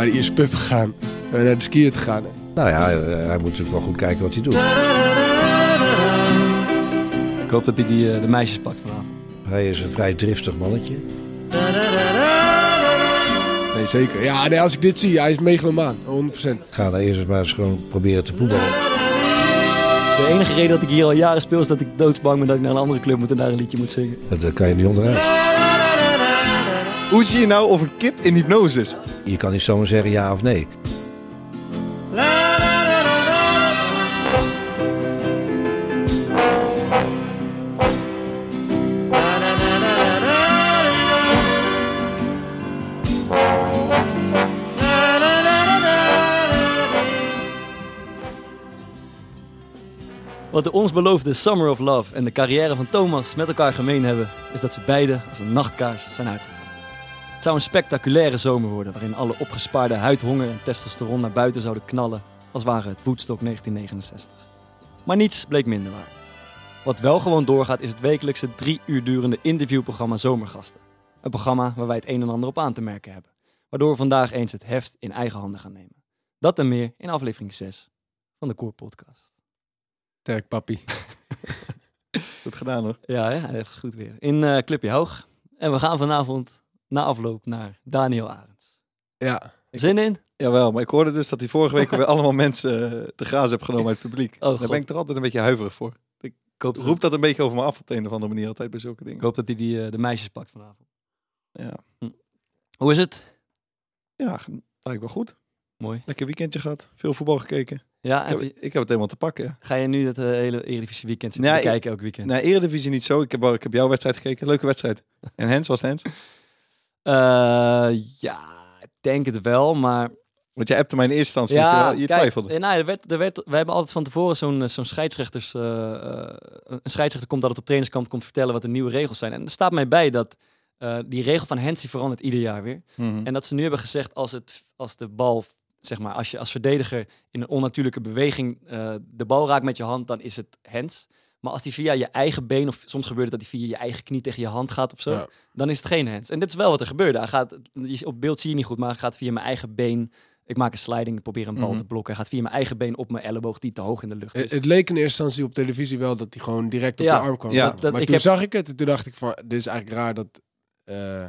Naar de eerste pub gegaan. En naar de skiën te gaan. Nou ja, hij, hij moet natuurlijk wel goed kijken wat hij doet. Ik hoop dat hij die, eh, de meisjes pakt vanavond. Hij is een vrij driftig mannetje. Nee, zeker. Ja, nee, als ik dit zie, hij is megalomaan. 100%. Ga daar eerst eens maar eens gewoon proberen te voetballen. De enige reden dat ik hier al jaren speel is dat ik doodsbang ben dat ik naar een andere club moet en daar een liedje moet zingen. Dat, dat kan je niet onderuit. Hoe zie je nou of een kip in hypnose is? Je kan niet zomaar zeggen ja of nee. Wat de ons beloofde Summer of Love en de carrière van Thomas met elkaar gemeen hebben, is dat ze beide als een nachtkaars zijn uitgevallen. Het zou een spectaculaire zomer worden waarin alle opgespaarde huidhonger en testosteron naar buiten zouden knallen als waren het Woodstock 1969. Maar niets bleek minder waar. Wat wel gewoon doorgaat is het wekelijkse drie uur durende interviewprogramma Zomergasten. Een programma waar wij het een en ander op aan te merken hebben. Waardoor we vandaag eens het heft in eigen handen gaan nemen. Dat en meer in aflevering 6 van de Core Podcast. Sterk, papi. Goed gedaan hoor. Ja, hè? echt goed weer. In eh Clubje Hoog. En we gaan vanavond na afloop naar Daniel Arends. Ja. Zin in? Jawel, maar ik hoorde dus dat hij vorige week weer allemaal mensen eh, te grazen heeft genomen uit het publiek. Oh, Daar God. ben ik toch altijd een beetje huiverig voor. Ik hoop, dat, Roep dat een beetje over me af op de een of andere manier altijd bij zulke ik dingen. hoop dat hij die, eh, de meisjes pakt vanavond. Ja, Hoe is het? ja eigenlijk wel goed. Mooi. Lekker weekendje gehad. Veel voetbal gekeken. Ja, Ik heb heb, je- ik heb het helemaal te pakken. Ga je nu dat eh, hele Eredivisie weekend zitten Nee, kijken elk weekend? Nee, Eredivisie niet zo. Ik heb, ik heb jouw wedstrijd gekeken. Leuke wedstrijd. En Hens was Hens. Eh, ja, ik denk het wel, maar... Want jij appte mij in eerste instantie. dat je, je kijk, twijfelde. eh, nou, er werd, er werd, wij hebben altijd van tevoren zo'n eh, zo'n scheidsrechters... een scheidsrechter komt altijd op trainingskamp komt vertellen wat de nieuwe regels zijn. En er staat mij bij dat die regel van Hens die verandert ieder jaar weer. Mhm. En dat ze nu hebben gezegd als, het, als de bal, zeg maar, als je als verdediger in een onnatuurlijke beweging de bal raakt met je hand, dan is het hands. Maar als die via je eigen been, of soms gebeurt het dat die via je eigen knie tegen je hand gaat of zo, Ja. dan is het geen hands. En dit is wel wat er gebeurde. Hij gaat, op beeld zie je niet goed, maar hij gaat via mijn eigen been. Ik maak een sliding, ik probeer een bal Mhm. te blokken. Hij gaat via mijn eigen been op mijn elleboog die te hoog in de lucht is. Het, het leek in eerste instantie op televisie wel dat hij gewoon direct op Ja. je arm kwam. Ja. Ja. Dat- dat- maar ik toen heb- zag ik het en toen dacht ik van, dit is eigenlijk raar dat, eh,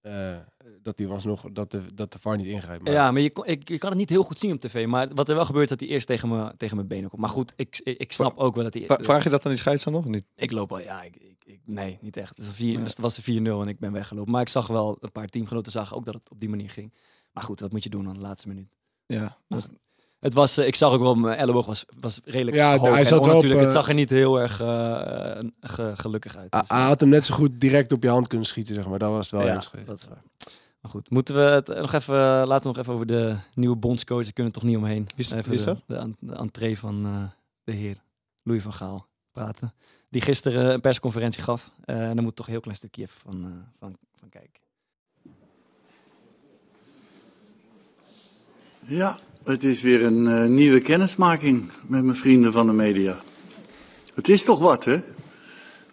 eh, dat hij was nog, dat de, dat de VAR niet ingrijpt. Maar Ja, maar je, kon- ik, je kan het niet heel goed zien op tv. Maar wat er wel gebeurt, is dat hij eerst tegen, me, tegen mijn benen komt. Maar goed, ik, ik, ik snap ook wel dat hij... Va- Vraag je dat aan die scheids dan nog of niet? Ik loop al, ja, ik, ik, ik- nee, niet echt. Het was, vier, het was de 4-0 en ik ben weggelopen. Maar ik zag wel, een paar teamgenoten zagen ook dat het op die manier ging. Maar goed, wat moet je doen aan de laatste minuut? Ja. Het was, eh, ik zag ook wel, mijn elleboog was, was redelijk Ja, hoog hij en zat onnatuurlijk. Het eh, zag er niet heel erg eh, ge- gelukkig uit. Hij- Dus, hij had hem net zo goed direct op je hand kunnen schieten, zeg maar. Dat was het wel ja, eens geweest. dat is waar. Maar goed, moeten we het nog even, laten we nog even over de nieuwe bondscoach. Daar kunnen we toch niet omheen. Wie is- even wie is de, dat? De, entree van eh, de heer Louis van Gaal praten. Die gisteren een persconferentie gaf. Eh, en daar moet toch een heel klein stukje even van, eh, van, van kijken. Ja, het is weer een eh, nieuwe kennismaking met mijn vrienden van de media. Het is toch wat, hè?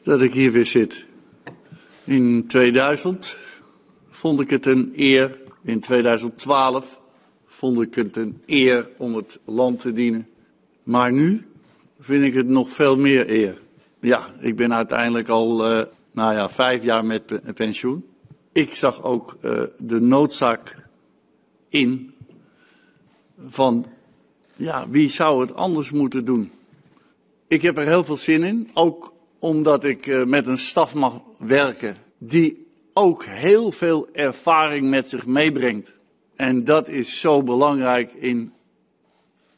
Dat ik hier weer zit. In 2000 vond ik het een eer. In 2012 vond ik het een eer om het land te dienen. Maar nu vind ik het nog veel meer eer. Ja, ik ben uiteindelijk al, eh, nou ja, vijf jaar met pe- pensioen. Ik zag ook eh, de noodzaak in van, ja, wie zou het anders moeten doen? Ik heb er heel veel zin in, ook omdat ik eh, met een staf mag werken die ook heel veel ervaring met zich meebrengt. En dat is zo belangrijk in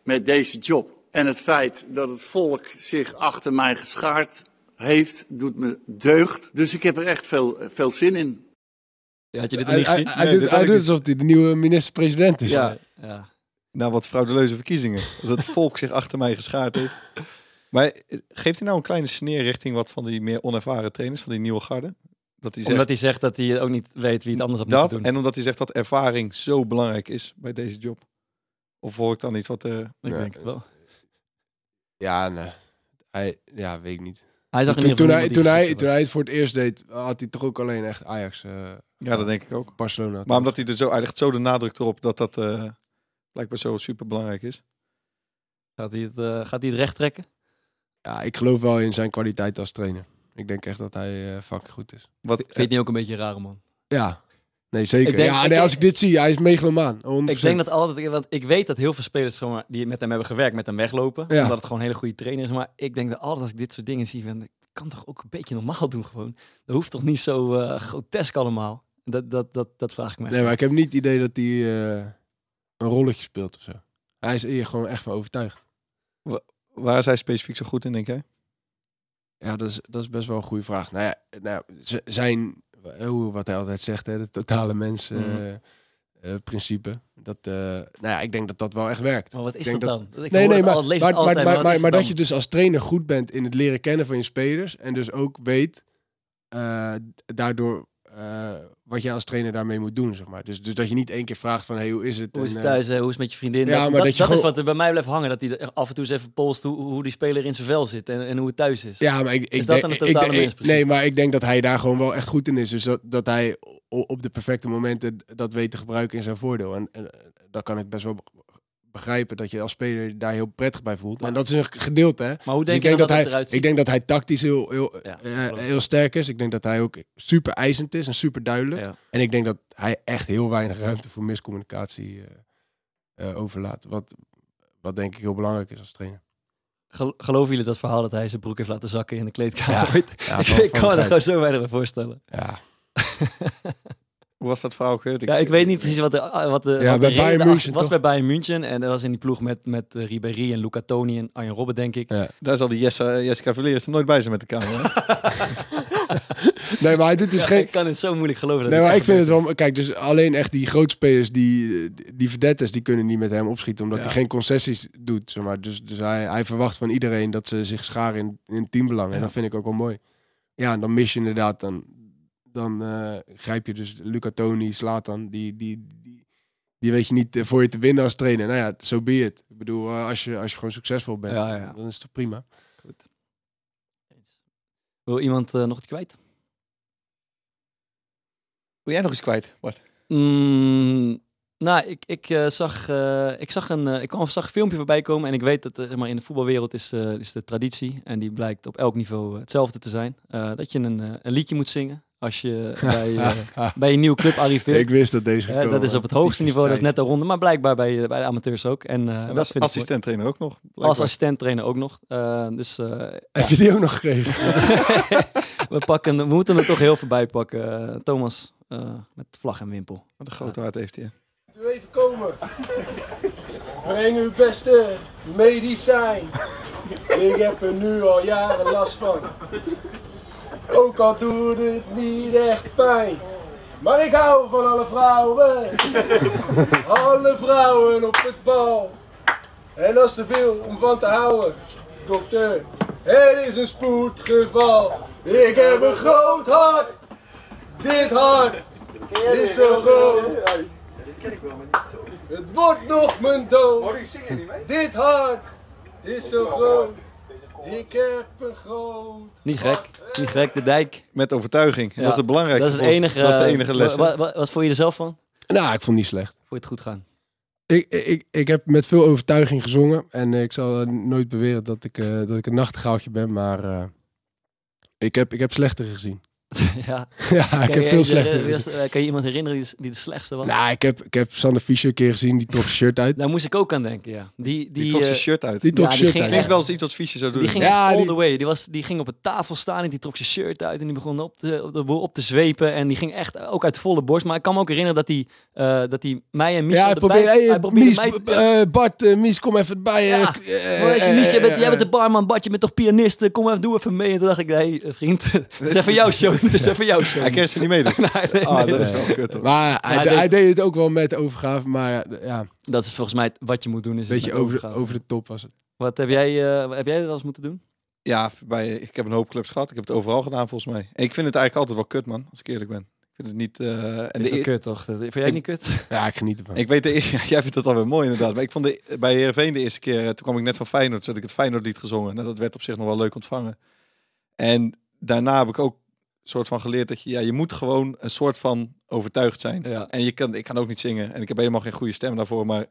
met deze job. En het feit dat het volk zich achter mij geschaard heeft, doet me deugd. Dus ik heb er echt veel, veel zin in. Ja, had je dit nog niet gezien? hij Nee, doet, alsof hij de nieuwe minister-president is. Ja. Ja. Na wat frauduleuze verkiezingen. Dat het volk zich achter mij geschaard heeft. Maar eh, geeft hij nou een kleine sneer richting wat van die meer onervaren trainers, van die nieuwe garde? Dat hij zegt Omdat hij zegt dat hij ook niet weet wie het anders had moeten dat doen. en omdat hij zegt dat ervaring zo belangrijk is bij deze job. Of hoor ik dan iets wat... eh Ik Ja. denk het wel. Ja, nee. Hij, ja, weet ik niet. Hij zag in Toen, toen, hij, toen, hij, toen hij het voor het eerst deed, had hij toch ook alleen echt Ajax, eh, ja, dat denk ik ook. Barcelona. Maar omdat hij er zo, hij legt zo de nadruk erop dat dat eh, blijkbaar zo super belangrijk is. Gaat hij het, eh, gaat hij het recht trekken? Ja, ik geloof wel in zijn kwaliteit als trainer. Ik denk echt dat hij eh fucking goed is. Wat, Vind je het niet ook een beetje een rare man? Ja, nee zeker. Denk- ja, nee, als ik dit zie, hij is megalomaan. 100%. Ik denk dat altijd, want ik weet dat heel veel spelers zeg maar, die met hem hebben gewerkt, met hem weglopen. Ja. Omdat het gewoon een hele goede trainer is. Maar ik denk dat altijd als ik dit soort dingen zie, van, ik kan toch ook een beetje normaal doen gewoon. Dat hoeft toch niet zo eh, grotesk allemaal. Dat, dat, dat, dat vraag ik me. echt Nee, maar ik heb niet het idee dat hij eh, een rolletje speelt of zo. Hij is hier gewoon echt van overtuigd. waar is hij specifiek zo goed in, denk jij? Ja, dat is, dat is best wel een goede vraag. Nou ja, nou, zijn, eh, hoe- wat hij altijd zegt, hè, de totale mens eh, Mhm. eh, principe. Dat, eh, nou ja, ik denk dat dat wel echt werkt. Maar wat is denk dat, dat- dan? Ik Nee, nee, maar, al, altijd, maar, maar maar, dat je dus als trainer goed bent in het leren kennen van je spelers. En dus ook weet eh, daardoor eh, wat jij als trainer daarmee moet doen, zeg maar. Dus, dus dat je niet één keer vraagt van, hey, hoe is het? Hoe is het eh, thuis? Hoe is het met je vriendin? Ja, dat maar dat, dat je dat is wat er bij mij blijft hangen. Dat hij af en toe eens even polst hoe, hoe die speler in zijn vel zit en, en hoe het thuis is. Ja, maar ik, ik Is dat denk, dan het totale mensprincipe? Nee, maar ik denk dat hij daar gewoon wel echt goed in is. Dus dat, dat hij op de perfecte momenten dat weet te gebruiken in zijn voordeel. En, en eh, dat kan ik best wel begrijpen dat je als speler daar heel prettig bij voelt. En dat is een gedeelte, hè. Maar hoe Dus denk ik je denk dat, dat hij, eruit ziet? ik denk dat hij tactisch heel, heel, Ja, eh, heel sterk is. Ik denk dat hij ook super eisend is en super duidelijk. Ja. En ik denk dat hij echt heel weinig ruimte voor miscommunicatie eh, eh, overlaat. Wat, wat denk ik heel belangrijk is als trainer. Gel- Geloven jullie dat verhaal dat hij zijn broek heeft laten zakken in de kleedkamer? Ja. ik kan me de er gewoon zo weinig bij voorstellen. Ja, Hoe was dat verhaal? geweest? Ja, ik weet niet precies wat de, wat de, Ja, wat de bij Bayern München, was toch? bij Bayern München. En dat was in die ploeg met, met uh, Ribéry en Luca Toni en Arjen Robben, denk ik. ja. Daar zal die Jessa, Jessica Verleer er nooit bij zijn met de camera. Nee, maar hij doet dus Ja, geen... ik kan het zo moeilijk geloven. Dat Nee, maar ik vind het gebeurd wel... Kijk, dus alleen echt die grootspelers, die, die verdettes, die kunnen niet met hem opschieten. Omdat Ja. hij geen concessies doet, zeg maar. Dus, dus hij, hij verwacht van iedereen dat ze zich scharen in, in teambelang. En dat vind ik ook wel mooi. Ja, en dan mis je inderdaad, dan, dan eh, grijp je dus Luca Toni, Slatan, die, die, die, die weet je niet eh, voor je te winnen als trainer. Nou ja, zo be it. Ik bedoel, eh, als je, als je gewoon succesvol bent, Ja, ja. dan is het toch prima. is. Wil iemand eh, nog iets kwijt? Wil jij nog eens kwijt? Wat? Mm, nou, ik, ik, eh, zag, eh, ik, zag een, ik kwam, zag een filmpje voorbij komen en ik weet dat maar, in de voetbalwereld is, eh, is de traditie, en die blijkt op elk niveau hetzelfde te zijn, eh, dat je een, een liedje moet zingen als je bij, eh, bij je nieuwe club arriveert. ik wist dat deze Eh, gekomen dat is op het hoogste niveau, dat is net daaronder, maar blijkbaar bij, eh, bij de amateurs ook. En, eh, En dat als vind ik assistent trainer ook nog. blijkbaar. als assistent trainer ook nog. Eh, dus eh, Heb je die ook nog gekregen? we, pakken, we moeten er toch heel veel bij pakken. Eh, Thomas, eh, met vlag en wimpel. Wat een grote hart heeft hij. U even komen. Breng uw beste medicijn. Ik heb er nu al jaren last van. Ook al doet het niet echt pijn. Maar ik hou van alle vrouwen. Alle vrouwen op het bal. En dat is te veel om van te houden. Dokter, het is een spoedgeval. Ik heb een groot hart. Dit hart is zo groot. Het wordt nog mijn dood. Dit hart is zo groot. Ik heb een groot. Niet gek, niet gek, de dijk. Met overtuiging. En dat is het belangrijkste. Dat is, het enige, dat is de enige les. hè. Wat, wat, wat vond je er zelf van? nou, ik vond het niet slecht. Vond je het goed gaan? Ik, ik, ik heb met veel overtuiging gezongen. En eh, ik zal eh, nooit beweren dat ik, eh, dat ik een nachtegaaltje ben. Maar eh, ik, heb, ik heb slechter gezien. ja. ja, ik Kan heb je- veel slechter Kan je iemand herinneren die, die de slechtste was? Nou, ik heb, ik heb Sander Fischer een keer gezien, die trok zijn shirt uit. Daar moest ik ook aan denken, ja. Die, die, Die trok zijn eh, shirt uit. Die trok Ja, die shirt ging uit. Klinkt wel eens iets wat Fischer zou doen. Die ging Ja, echt all die- the way. Die, was, die ging op een tafel staan en die trok zijn shirt uit en die begon op te, op, de boel op te zwepen. En die ging echt ook uit volle borst. Maar ik kan me ook herinneren dat hij, eh, dat hij mij en Michel Ja, hij probeerde, hey, hij probeerde Mies, mij te- b- eh, Bart, Mies, kom even bij. Ja, eh, je, Mies, jij, bent, jij bent de barman, Bart, je bent toch pianist? Kom even, doe even mee. En toen dacht ik, nee, eh, vriend, het is even jouw show. Het is even jouw show. Hij kreeg ze niet mee. Dus. Nee, nee, Ah, nee. dat is wel kut. hoor. Maar hij, hij hij, deed- het ook wel met overgave, maar ja, Dat is volgens mij wat je moet doen. Is een beetje het over, over de top was het. Wat heb jij, eh, heb jij dat wel eens moeten doen? Ja, bij, ik heb een hoop clubs gehad. Ik heb het overal gedaan volgens mij. En ik vind het eigenlijk altijd wel kut, man. Als ik eerlijk ben. Ik vind het niet... eh, en is de dat e- kut, toch? Dat- Vind jij niet kut? Ja, ik geniet ervan. Ik weet de eerste, jij vindt dat alweer mooi inderdaad. Maar ik vond de, bij Heerenveen de eerste keer, eh, toen kwam ik net van Feyenoord, zat ik het Feyenoordlied gezongen. Nou, dat werd op zich nog wel leuk ontvangen. En daarna heb ik ook soort van geleerd dat je, ja, je moet gewoon een soort van overtuigd zijn. Ja. En je kan, ik kan ook niet zingen en ik heb helemaal geen goede stem daarvoor. Maar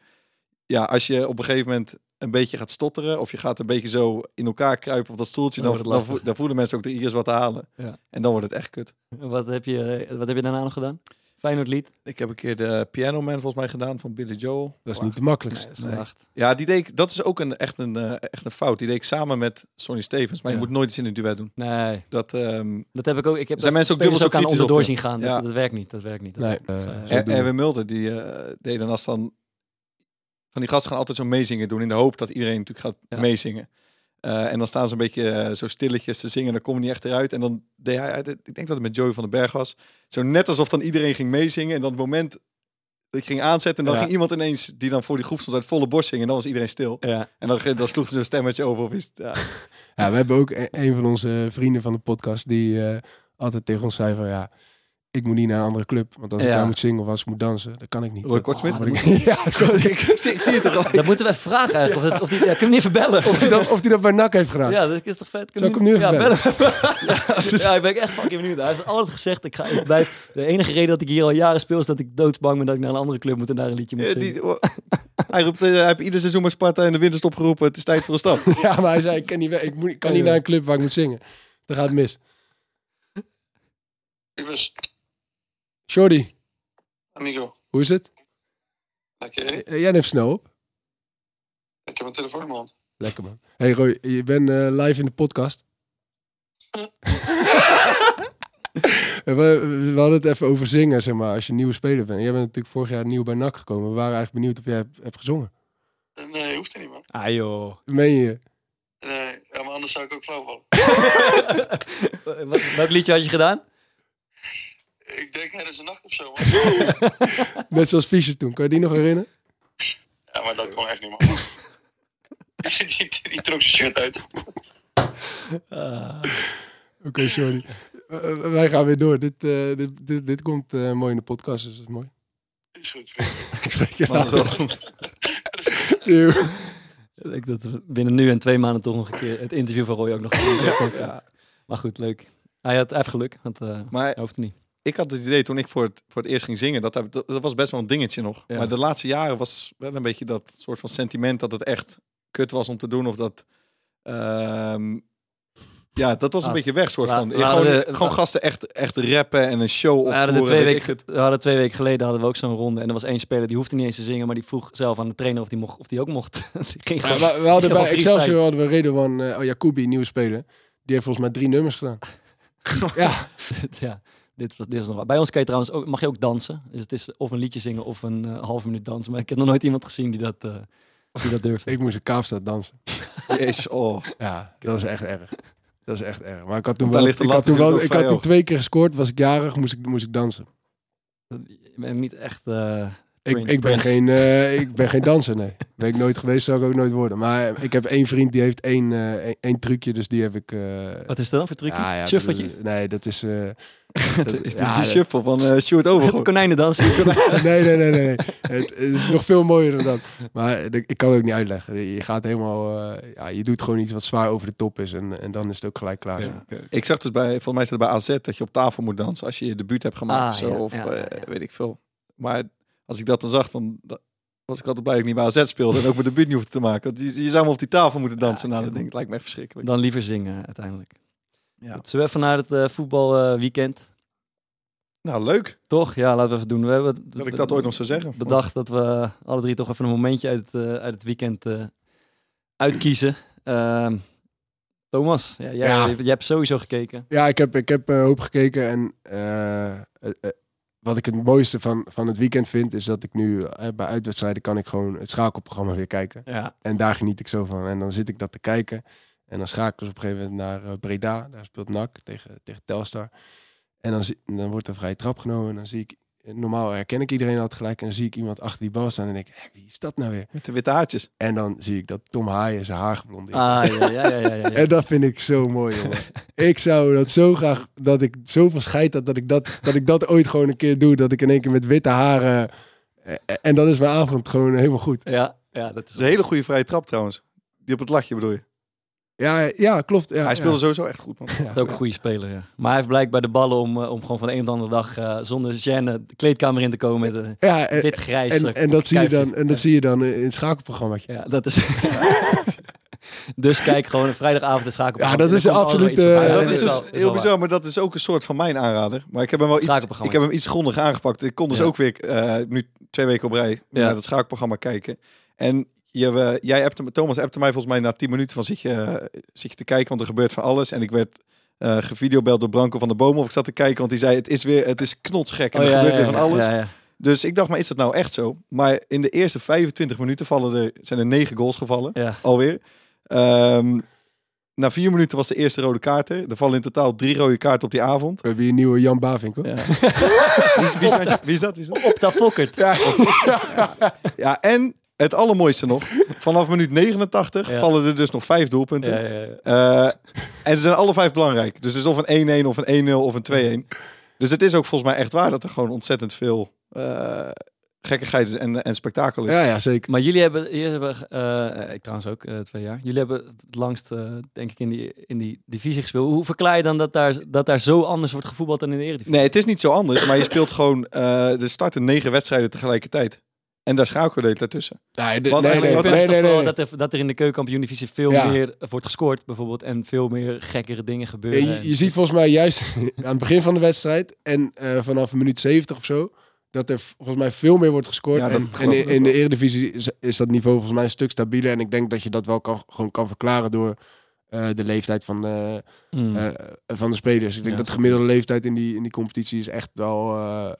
ja, als je op een gegeven moment een beetje gaat stotteren of je gaat een beetje zo in elkaar kruipen op dat stoeltje, Dan dan, dan, voelen mensen ook dat hier is wat te halen. Ja. En dan wordt het echt kut. Wat heb je, wat heb je daarna nog gedaan? Feyenoord lied? Ik heb een keer de Piano Man volgens mij gedaan van Billy Joel. Dat is niet te makkelijk. Nee, dat is Nee. gelacht. Ja, die deed ik, dat is ook een, echt, een, eh, echt een fout. Die deed ik samen met Sonny Stevens. Maar Ja. je moet nooit iets in een duet doen. Nee, Dat, ehm dat heb ik ook. Ik heb Zijn mensen ook dubbel zo ook aan onderdoor op, zien gaan. Ja. Dat, dat werkt niet. Dat werkt niet. Dat Nee, werkt, eh, eh, Er-. Erwin Mulder, die eh, deed dan als dan... Van die gasten gaan altijd zo meezingen doen in de hoop dat iedereen natuurlijk gaat Ja. meezingen. Eh, en dan staan ze een beetje eh, zo stilletjes te zingen en dan komen niet echt eruit. En dan deed hij, ik denk dat het met Joey van den Berg was, zo net alsof dan iedereen ging meezingen. En dan het moment dat ik ging aanzetten en dan Ja. ging iemand ineens die dan voor die groep stond uit volle borst zingen. En dan was iedereen stil. ja. En dan, dan sloeg ze zo'n stemmetje over. Of is het, ja. Ja, we hebben ook e- een van onze vrienden van de podcast die eh, altijd tegen ons zei van ja, ik moet niet naar een andere club. Want als ik daar moet zingen of als ik moet dansen, dan kan ik niet. Roy Kortsmit? Oh, maar ik- ja, sorry. ik, ik zie het toch al. Dat moeten we even vragen eigenlijk. Of, het, of die, ja, hem niet even bellen? Of hij dat, of die dat bij NAC heeft gedaan. Ja, dat is toch vet? Je ik hem nu even ja, bellen? bellen? ja, ja, ik ben echt fucking benieuwd. Hij heeft altijd gezegd, ik, ga, ik blijf... De enige reden dat ik hier al jaren speel, is dat ik doodsbang ben dat ik naar een andere club moet en daar een liedje moet Ja, zingen. die, oh, hij, roept, eh, hij heeft ieder seizoen met Sparta in de winterstop geroepen. Het is tijd voor een stap. Ja, maar hij zei, ik kan niet, ik moet, ik kan niet naar een club waar ik moet zingen. Dan gaat het mis. Ibis, Shorty, amigo. hoe is het? Lekker, hè? Eh, Jij neemt snel op. Ik heb mijn telefoon in mijn hand. Lekker man. Hey Roy, je bent eh, live in de podcast. we, we hadden het even over zingen, zeg maar, als je nieuwe speler bent. Jij bent natuurlijk vorig jaar nieuw bij NAC gekomen. We waren eigenlijk benieuwd of jij hebt, hebt gezongen. Nee, hoeft er niet, man. Ah joh. Meen je? Nee, ja, maar anders zou ik ook flauw vallen. Wat, welk liedje had je gedaan? Ik denk tijdens de nacht of zo, man. Net zoals Fischer toen. Kan je die nog herinneren? Ja, maar dat kon echt niet, man. die, die, die trok zijn shirt uit. Oké, sorry. Eh, eh, wij gaan weer door. Dit, eh, dit, dit, dit komt eh, mooi in de podcast, dus dat is mooi. Is goed. Ik spreek je Maar later. Ik denk dat we binnen nu en twee maanden toch nog een keer het interview van Roy ook nog ja. Maar goed, leuk. Hij had even geluk, want eh Maar hij hoeft het niet. Ik had het idee toen ik voor het, voor het eerst ging zingen, dat, dat, dat was best wel een dingetje nog. Ja. Maar de laatste jaren was wel een beetje dat soort van sentiment dat het echt kut was om te doen. Of dat... ehm, ja, dat was een Ah, beetje weg, soort van. gewoon, de- gewoon gasten echt, echt rappen en een show We hadden, de opvoeren. twee weken, we hadden twee weken geleden hadden we ook zo'n ronde. En er was één speler die hoefde niet eens te zingen, maar die vroeg zelf aan de trainer of die, mocht, of die ook mocht. die ging Ja, gewoon- we, we hadden bij van Excelsior hadden we Redouan uh, Jacobi, nieuwe speler. Die heeft volgens mij drie nummers gedaan. ja, ja, dit was, dit was nog. Bij ons kan je trouwens ook, mag je ook dansen. Dus het is of een liedje zingen of een eh, halve minuut dansen. Maar ik heb nog nooit iemand gezien die dat, eh, die dat durfde. ik moest een kaafstad dansen. Jezus, oh. Ja, dat is echt erg. Dat is echt erg. Maar ik had toen wel, ik had toen, wel, ik had toen twee keer gescoord, was ik jarig, moest ik, moest ik dansen. Je bent niet echt... eh, Ik, ik, ben geen, eh, ik ben geen danser, nee. Ben ik nooit geweest, zal ik ook nooit worden. Maar ik heb één vriend, die heeft één, eh, één, één trucje, dus die heb ik... eh, wat is dat dan voor trucje? ja, ja, Nee, dat is... dat- Het is ja, die dat- shuffle van eh Stuart Het Overgoor. konijnendansen. nee, nee, nee, nee. Het, het is nog veel mooier dan dat. Maar de- ik kan het ook niet uitleggen. Je gaat helemaal... eh, ja, je doet gewoon iets wat zwaar over de top is en, en dan is het ook gelijk klaar. Ja. Ik zag dus bij, volgens mij is het bij AZ dat je op tafel moet dansen als je je debuut hebt gemaakt Ah, of zo. ja, of ja, eh, ja, ja. weet ik veel. Maar als ik dat dan zag, dan da- was ik altijd blij dat ik niet bij AZ speelde en ook mijn debuut niet hoefde te maken. Want je, je zou maar op die tafel moeten dansen. Ja, nou, dat denk ik lijkt me echt verschrikkelijk. Dan liever zingen uiteindelijk. Ja. Zullen we even naar het eh, voetbalweekend? Nou, leuk Toch? Ja, laten we even doen. We hebben dat ik dat ooit nog zou zeggen. bedacht dat we alle drie toch even een momentje uit, eh, uit het weekend eh, uitkiezen. Ehm, Thomas, ja, jij, Ja. jij hebt sowieso gekeken. Ja, ik heb, ik heb hoop gekeken. En wat ik het mooiste van, van het weekend vind, is dat ik nu bij uitwedstrijden kan ik gewoon het schakelprogramma weer kijken. Ja. En daar geniet ik zo van. En dan zit ik dat te kijken. En dan schakelen ze op een gegeven moment naar eh, Breda. Daar speelt NAC tegen, tegen Telstar. En dan, zie- dan wordt er vrije trap genomen. En dan zie ik, normaal herken ik iedereen altijd gelijk. En dan zie ik iemand achter die bal staan. En denk ik, hé, wie is dat nou weer? Met de witte haartjes. En dan zie ik dat Tom Haaien zijn haar geblondeerd. Ah, ja, ja, ja, ja, ja. En dat vind ik zo mooi, jongen. ik zou dat zo graag, dat ik zoveel scheid had, dat ik dat, dat ik dat ooit gewoon een keer doe. Dat ik in één keer met witte haren... eh, En dan is mijn avond gewoon helemaal goed. Ja, ja, dat Dat is een hele goede vrije trap trouwens. Die op het latje bedoel je. Ja, ja klopt. Ja, Hij speelde ja. sowieso echt goed, man. Ja. Ook een goede speler, ja. Maar hij heeft blijkbaar de ballen om, eh, om gewoon van de een de andere dag eh, zonder gêne de kleedkamer in te komen met een Ja, en, wit-grijs en, en dat zie je dan, en dat zie je dan in het schakelprogrammaatje. Ja, dat is... dus kijk gewoon een vrijdagavond de schakelprogramma. Ja, dat is absoluut, eh. Ja, dat is dus heel bizar, waar. maar dat is ook een soort van mijn aanrader. Maar ik heb hem wel iets, Schakelprogramma. ik heb hem iets grondig aangepakt. Ik kon dus Ja. ook weer eh, nu twee weken op rij Ja. naar dat schakelprogramma kijken. En je, eh, jij appte, Thomas appte mij volgens mij na 10 minuten van zit je, eh, je te kijken, want er gebeurt van alles. En ik werd eh gevideobeld door Branko van der Boom of ik zat te kijken, want die zei het is weer, het is knotsgek en Oh, er ja, gebeurt ja, weer van ja, alles. Ja, ja. Dus ik dacht, maar is dat nou echt zo? Maar in de eerste 25 minuten vallen er, zijn er negen goals gevallen, Ja. alweer. Ehm, na vier minuten was de eerste rode kaart er. Er vallen in totaal drie rode kaarten op die avond. We hebben hier een nieuwe Jan Bavink, hoor. Ja. wie, is, wie, is, wie is dat? Wie is dat? Op dat fokkert. Ja, en het allermooiste nog. Vanaf minuut 89 Ja. vallen er dus nog vijf doelpunten. Ja, ja, ja. Eh, en ze zijn alle vijf belangrijk. Dus het is of een 1-1 of een 1-0 of een 2-1. Dus het is ook volgens mij echt waar dat er gewoon ontzettend veel eh gekkigheid en, en spektakel is. Ja, ja, zeker. Maar jullie hebben, jullie hebben eh, ik trouwens ook, twee jaar. Jullie hebben het langst, eh, denk ik, in die, in die divisie gespeeld. Hoe verklaar je dan dat daar, dat daar zo anders wordt gevoetbald dan in de Eredivisie? Nee, het is niet zo anders. Maar je speelt gewoon... eh er starten negen wedstrijden tegelijkertijd. En daar schakelen je daartussen. Nee, de- Want nee, als nee, ik- nee, wat Het nee, nee. Dat, er, dat er in de keukenkampioen-divisie veel Ja. meer wordt gescoord, bijvoorbeeld. En veel meer gekkere dingen gebeuren. Ja, je, je ziet volgens mij juist aan het begin van de wedstrijd en eh, vanaf minuut 70 of zo, dat er volgens mij veel meer wordt gescoord. Ja, en ik in, in de Eredivisie is, is dat niveau volgens mij een stuk stabieler. En ik denk dat je dat wel kan, gewoon kan verklaren door eh, de leeftijd van de, Mm. eh, van de spelers. Ik denk Ja. dat de gemiddelde leeftijd in die, in die competitie is echt wel, eh,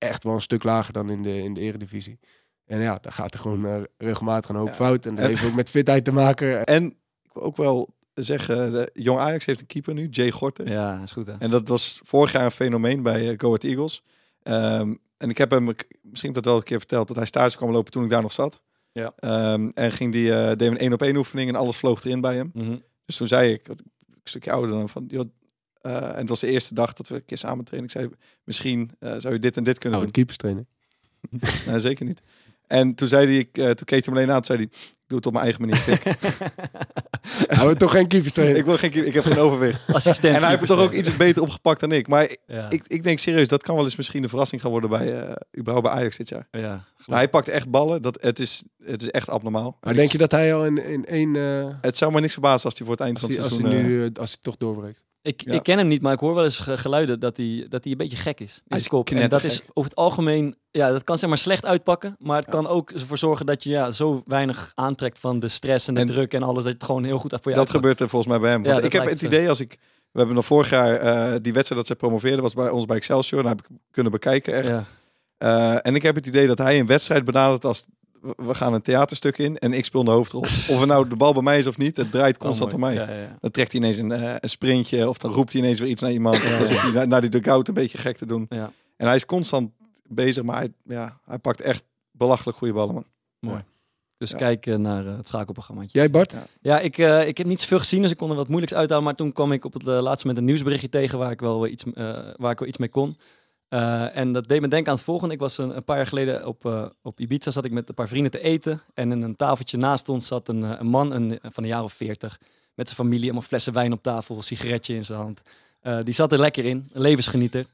echt wel een stuk lager dan in de, in de Eredivisie. En ja, daar gaat er gewoon eh, regelmatig een hoop Ja. fout. En dat heeft ook met fitheid te maken. En ik wil ook wel zeggen... De Jong Ajax heeft een keeper nu, Jay Gorten. ja, is goed hè. En dat was vorig jaar een fenomeen bij eh, Go Ahead Eagles. Ehm, en ik heb hem, misschien heb ik dat wel een keer verteld, dat hij stage kwam lopen toen ik daar nog zat. Ja. Ehm, en ging die, eh deed een één op één oefening en alles vloog erin bij hem. Mhm. Dus toen zei ik, een stukje ouder dan van, joh, eh, en het was de eerste dag dat we een keer samen trainen. Ik zei, misschien eh, zou je dit en dit kunnen Oh, doen. keepers trainen. Nee, zeker niet. En toen zei hij, ik, eh, toen keek hij hem alleen aan, toen zei hij, ik doe het op mijn eigen manier. Hij wordt toch geen keepers trainen. ik, wil geen, ik heb geen overwicht. Assistent. En hij heeft het toch ook iets beter opgepakt dan ik. Maar ik, Ja, ik, ik denk serieus, dat kan wel eens misschien een verrassing gaan worden bij, eh überhaupt bij Ajax dit jaar. ja. Nou, hij pakt echt ballen. Dat, het, is, het is echt abnormaal. Maar denk je dat hij al in, in één... eh, Het zou me niks verbazen als hij voor het eind als, van hij, het als, seizoen... hij eh, nu, als hij toch doorbreekt? Ik, Ja. ik ken hem niet, maar ik hoor wel eens ge- geluiden dat hij, dat hij een beetje gek is. Hij zijn is kop. En dat is over het algemeen, ja, dat kan zeg maar slecht uitpakken. Maar het Ja. kan ook ervoor zorgen dat je ja, zo weinig aantrekt van de stress en de En druk en alles. Dat je het gewoon heel goed voor je dat uitpakt. gebeurt er volgens mij bij hem. Ja, Want ik heb het idee als ik... We hebben nog vorig jaar eh, die wedstrijd dat ze promoveerden was bij ons bij Excelsior. En daar heb ik kunnen bekijken echt. Eh, en ik heb het idee dat hij een wedstrijd benadert als... we- gaan een theaterstuk in en ik speel de hoofdrol. of er nou de bal bij mij is of niet, het draait constant Oh, om mij. mooi. Ja, ja, ja. Dan trekt hij ineens een, eh, een sprintje of dan roept hij ineens weer iets naar iemand. Of dan zit hij naar, naar die dugout een beetje gek te doen. Ja. En hij is constant bezig, maar hij, ja, hij pakt echt belachelijk goede ballen, man. Dus Ja. kijk naar eh, het schakelprogrammaatje. Jij Bart? Ja, ik, eh, ik heb niet zoveel gezien, dus ik kon er wat moeilijks uithalen. Maar toen kwam ik op het laatste moment een nieuwsberichtje tegen waar ik wel iets, eh, waar ik wel iets mee kon. Eh, en dat deed me denken aan het volgende. Ik was een, paar jaar geleden op, eh, op Ibiza, zat ik met een paar vrienden te eten. En in een tafeltje naast ons zat een, eh, een man een, van een jaar of veertig. Met zijn familie, allemaal flessen wijn op tafel, een sigaretje in zijn hand. Die zat er lekker in, een levensgenieter.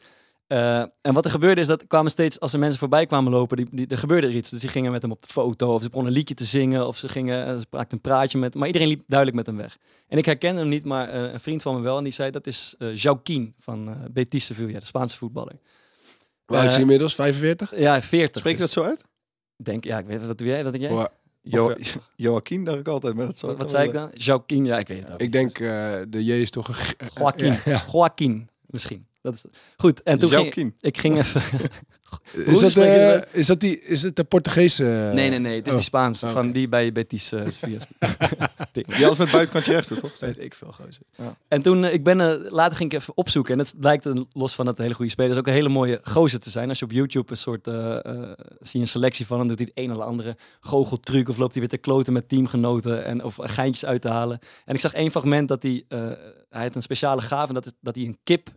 En wat er gebeurde is dat kwamen steeds, als er mensen voorbij kwamen lopen, die, die, er gebeurde er iets. Dus die gingen met hem op de foto, of ze begonnen een liedje te zingen, of ze gingen, ze een praatje met, maar iedereen liep duidelijk met hem weg. En ik herkende hem niet, maar een vriend van me wel, en die zei dat is eh Joaquin van Betis Sevilla, de Spaanse voetballer. Hoe oud is hij Eh, inmiddels? 45? Ja, 40. Spreek je dat dus zo uit? Denk, ja, ik weet wat doe jij, wat denk jij? Wow. Jo Of, Joaquin dacht ik altijd, maar dat Wat, wat zei ik dan? Joaquin, ja, ik weet het ook. Ik denk, eh, de J is toch een... eh, Joaquin. ja, ja. Joaquin, misschien. Dat is, goed, en toen ging, Joaquin. ik ging even... Is dat, is dat die, is het de Portugese... nee, nee, nee, het is oh. die Spaanse, oké. van die bij Betis uh, Sevilla. Die alles met buitenkantje rechts doet, toch? Weet ik veel, gozer. Ja. En toen, eh, ik ben, eh, later ging ik even opzoeken. En het blijkt, een, los van dat een hele goede speler, is ook een hele mooie gozer te zijn. Als je op YouTube een soort, zie je een selectie van hem, doet hij het een of andere goocheltruc. Of loopt hij weer te kloten met teamgenoten en, of geintjes uit te halen. En ik zag één fragment dat hij, eh, hij had een speciale gave. En dat is dat hij een kip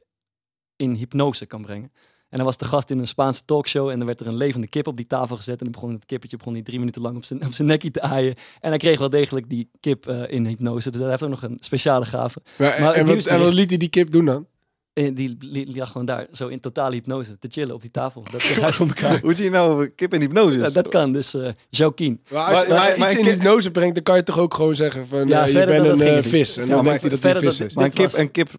in hypnose kan brengen. En dan was de gast in een Spaanse talkshow en dan werd er een levende kip op die tafel gezet. En dan begon het kippetje begon hij drie minuten lang op zijn, op zijn nekje te aaien. En hij kreeg wel degelijk die kip eh, in hypnose. Dus hij heeft ook nog een speciale gave. Maar, Maar en, wat, en wat liet hij die kip doen dan? En die, die, die lag gewoon daar, zo in totale hypnose, te chillen op die tafel. Dat hij voor elkaar. Hoe zie je nou kip in hypnose? Ja, dat kan, dus eh Joaquin. Maar als, Maar- als je maar- maar iets een in kip- hypnose brengt, dan kan je toch ook gewoon zeggen van... Ja, eh, je bent een dat eh, vis. En Ja, dan maar denkt hij dat hij vis dat- is. Maar een kip, was- een kip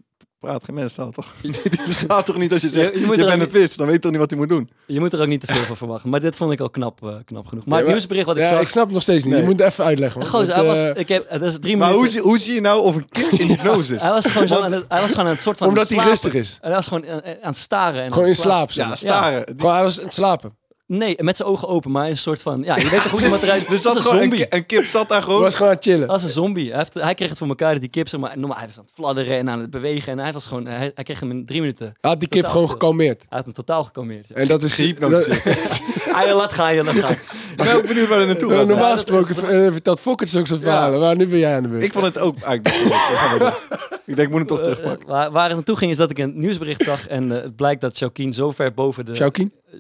praat geen mens taal, toch? die bestaat toch niet als je zegt, Je- je, je moet bent een vis, dan weet je toch niet wat hij moet doen? Je moet er ook niet te veel van verwachten. Maar dit vond ik al knap, eh, knap genoeg. Maar Ja, het nieuwsbericht wat ik ja, zag... ik snap het nog steeds niet. Nee. Je moet het even uitleggen. Dat, hij was, eh, ik heb, dat is drie Maar hoe minuten. zie, hoe zie je nou of een kip in hypnose is? Hij was gewoon zo aan het, hij was gewoon aan het soort van omdat hij rustig is. Hij was gewoon aan, aan het staren. En Gewoon in het slaap. Ja, staren. Die- Gewoon, hij was aan het slapen. Nee, met zijn ogen open, maar een soort van... Ja, je weet toch hoe iemand eruit... Dus dat een gewoon, een, zombie. ki- een kip zat daar Hij gewoon. was gewoon aan het chillen. Als een zombie. Hij, heeft, hij kreeg het voor elkaar dat die kip, zeg maar, normaal, hij was aan het fladderen en aan het bewegen. En hij was gewoon, hij, hij kreeg hem in drie minuten. Hij had die kip gewoon stil. gekalmeerd. Hij had hem totaal gekalmeerd. Ja. En dat is... Ah, je laat gaan, je laat gaan. Ik ben ook benieuwd waar hij naartoe Eh, gaat. normaal dat- gesproken eh, vertelt Fokker zulke soort verhalen. Maar nu ben jij aan de beurt. Ik vond het ook eigenlijk. Dat. Ik denk, ik moet hem toch terugpakken. Eh, waar, waar het naartoe ging is dat ik een nieuwsbericht zag en eh, het blijkt dat Joaquin zo ver boven de,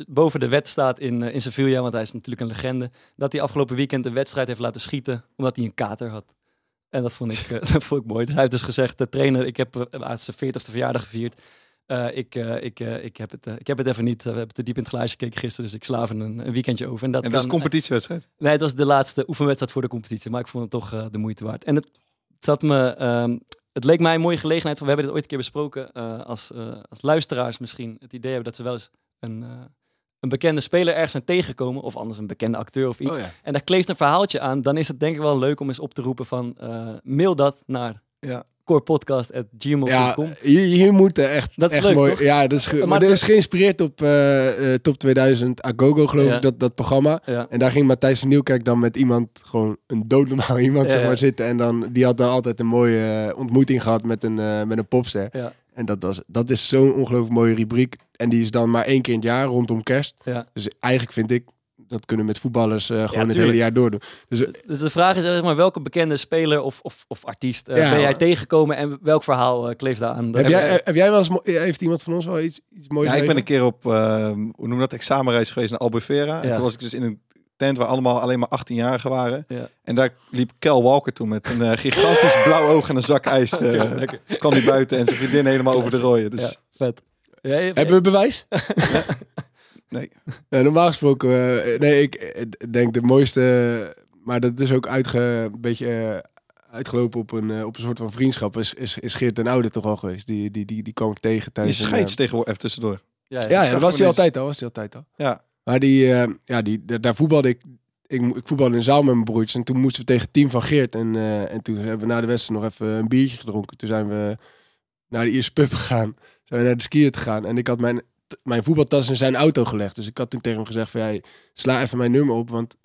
boven de wet staat in, eh, in Sevilla, want hij is natuurlijk een legende, dat hij afgelopen weekend een wedstrijd heeft laten schieten omdat hij een kater had. En dat vond ik, eh, dat vond ik mooi. Dus hij heeft dus gezegd, de trainer, ik heb uh, zijn 40ste verjaardag gevierd. Eh, ik, eh, ik, eh, ik, heb het, ik heb het even niet. we hebben te diep in het glaasje gekeken gisteren, dus ik sla even een, een weekendje over. En dat, En dat is een competitiewedstrijd. Nee, het was de laatste oefenwedstrijd voor de competitie. Maar ik vond het toch de moeite waard. En het, het zat me... ehm, het leek mij een mooie gelegenheid. Van, we hebben dit ooit een keer besproken. als, als luisteraars misschien het idee hebben dat ze wel eens een, een bekende speler ergens zijn tegengekomen. Of anders een bekende acteur of iets. Oh, ja. En daar kleeft een verhaaltje aan. Dan is het denk ik wel leuk om eens op te roepen van... mail dat naar Ja. Ja, corepodcast.gmail.com. hier, hier moeten echt, Dat is echt leuk, mooi. toch? Ja, dat is, Maar maar dat is geïnspireerd op eh, Top 2000 Agogo, geloof Ja. ik, dat, dat programma. Ja. En daar ging Matthijs van Nieuwkerk dan met iemand, gewoon een doodnormaal iemand, Ja, zeg maar, ja. zitten. En dan, die had dan altijd een mooie eh, ontmoeting gehad met een, met een popster. Ja. En dat, was, dat is zo'n ongelooflijk mooie rubriek. En die is dan maar één keer in het jaar, rondom kerst. Ja. Dus eigenlijk vind ik, dat kunnen met voetballers eh, gewoon het hele jaar doordoen. Dus eh, Dus de vraag is zeg maar, welke bekende speler of, of, of artiest eh, Ja. ben jij tegengekomen en welk verhaal kleeft daar aan? heb, jij, heb jij wel eens, heeft iemand van ons wel iets, iets moois Ja, ik ben een keer op, eh, hoe noem je dat, examenreis geweest naar Albufeira. En toen was ik dus in een tent waar allemaal alleen maar 18-jarigen waren. Ja. En daar liep Kel Walker toen met een gigantisch blauw oog en een zak ijs. eh, kwam hij buiten en zijn vriendin helemaal over de rooien. Dus Ja, vet. Ja, je- Hebben we bewijs? nee. Ja, normaal gesproken, eh, nee, ik eh, denk de mooiste, maar dat is ook uitge, een beetje eh, uitgelopen op een, eh, op een soort van vriendschap, is, is, is Geert ten Oude toch al geweest. Die, die, die, die kwam ik tegen Die tijdens eh, scheids tegenwoordig even tussendoor. ja, ja. Ja, ja, zag dat was hij altijd al, was hij altijd al. Ja. Maar die, eh, ja, die, da- daar voetbalde ik, ik, ik voetbalde in een zaal met mijn broertjes en toen moesten we tegen het team van Geert en, eh, en toen hebben we na de wedstrijd nog even een biertje gedronken. Toen zijn we naar de eerste pub gegaan, zijn we naar de skiën gegaan en ik had mijn, mijn voetbaltas in zijn auto gelegd. Dus ik had toen tegen hem gezegd van, ja, sla even mijn nummer op, want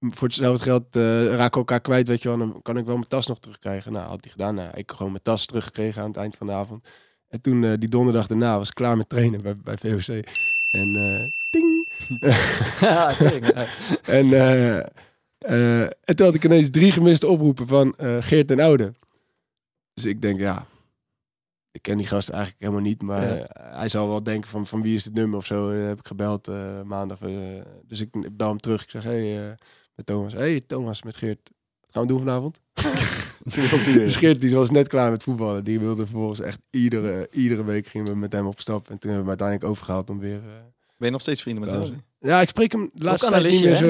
voor hetzelfde geld eh raken we elkaar kwijt, weet je wel. Dan kan ik wel mijn tas nog terugkrijgen. Nou, had hij gedaan. Nou, ik gewoon mijn tas teruggekregen aan het eind van de avond. En toen, eh, die donderdag daarna, was ik klaar met trainen bij, bij VOC. En eh, ting. Ja. En, en toen had ik ineens drie gemiste oproepen van Geert en Oude. Dus ik denk, ja, ik ken die gast eigenlijk helemaal niet. Maar Ja. hij zal wel denken van, van wie is dit nummer of zo. Heb ik gebeld eh, maandag. eh, dus ik bel hem terug. Ik zeg, hey, eh, met Thomas. Hey Thomas, met Geert. gaan we doen vanavond? Toen op die- was net klaar met voetballen. Die wilde vervolgens echt iedere, iedere week gingen we met hem op stap. En toen hebben we hem uiteindelijk overgehaald om weer... eh, Ben je nog steeds vrienden met. Leslie? Ja, ik spreek hem de laatste tijd niet meer zo...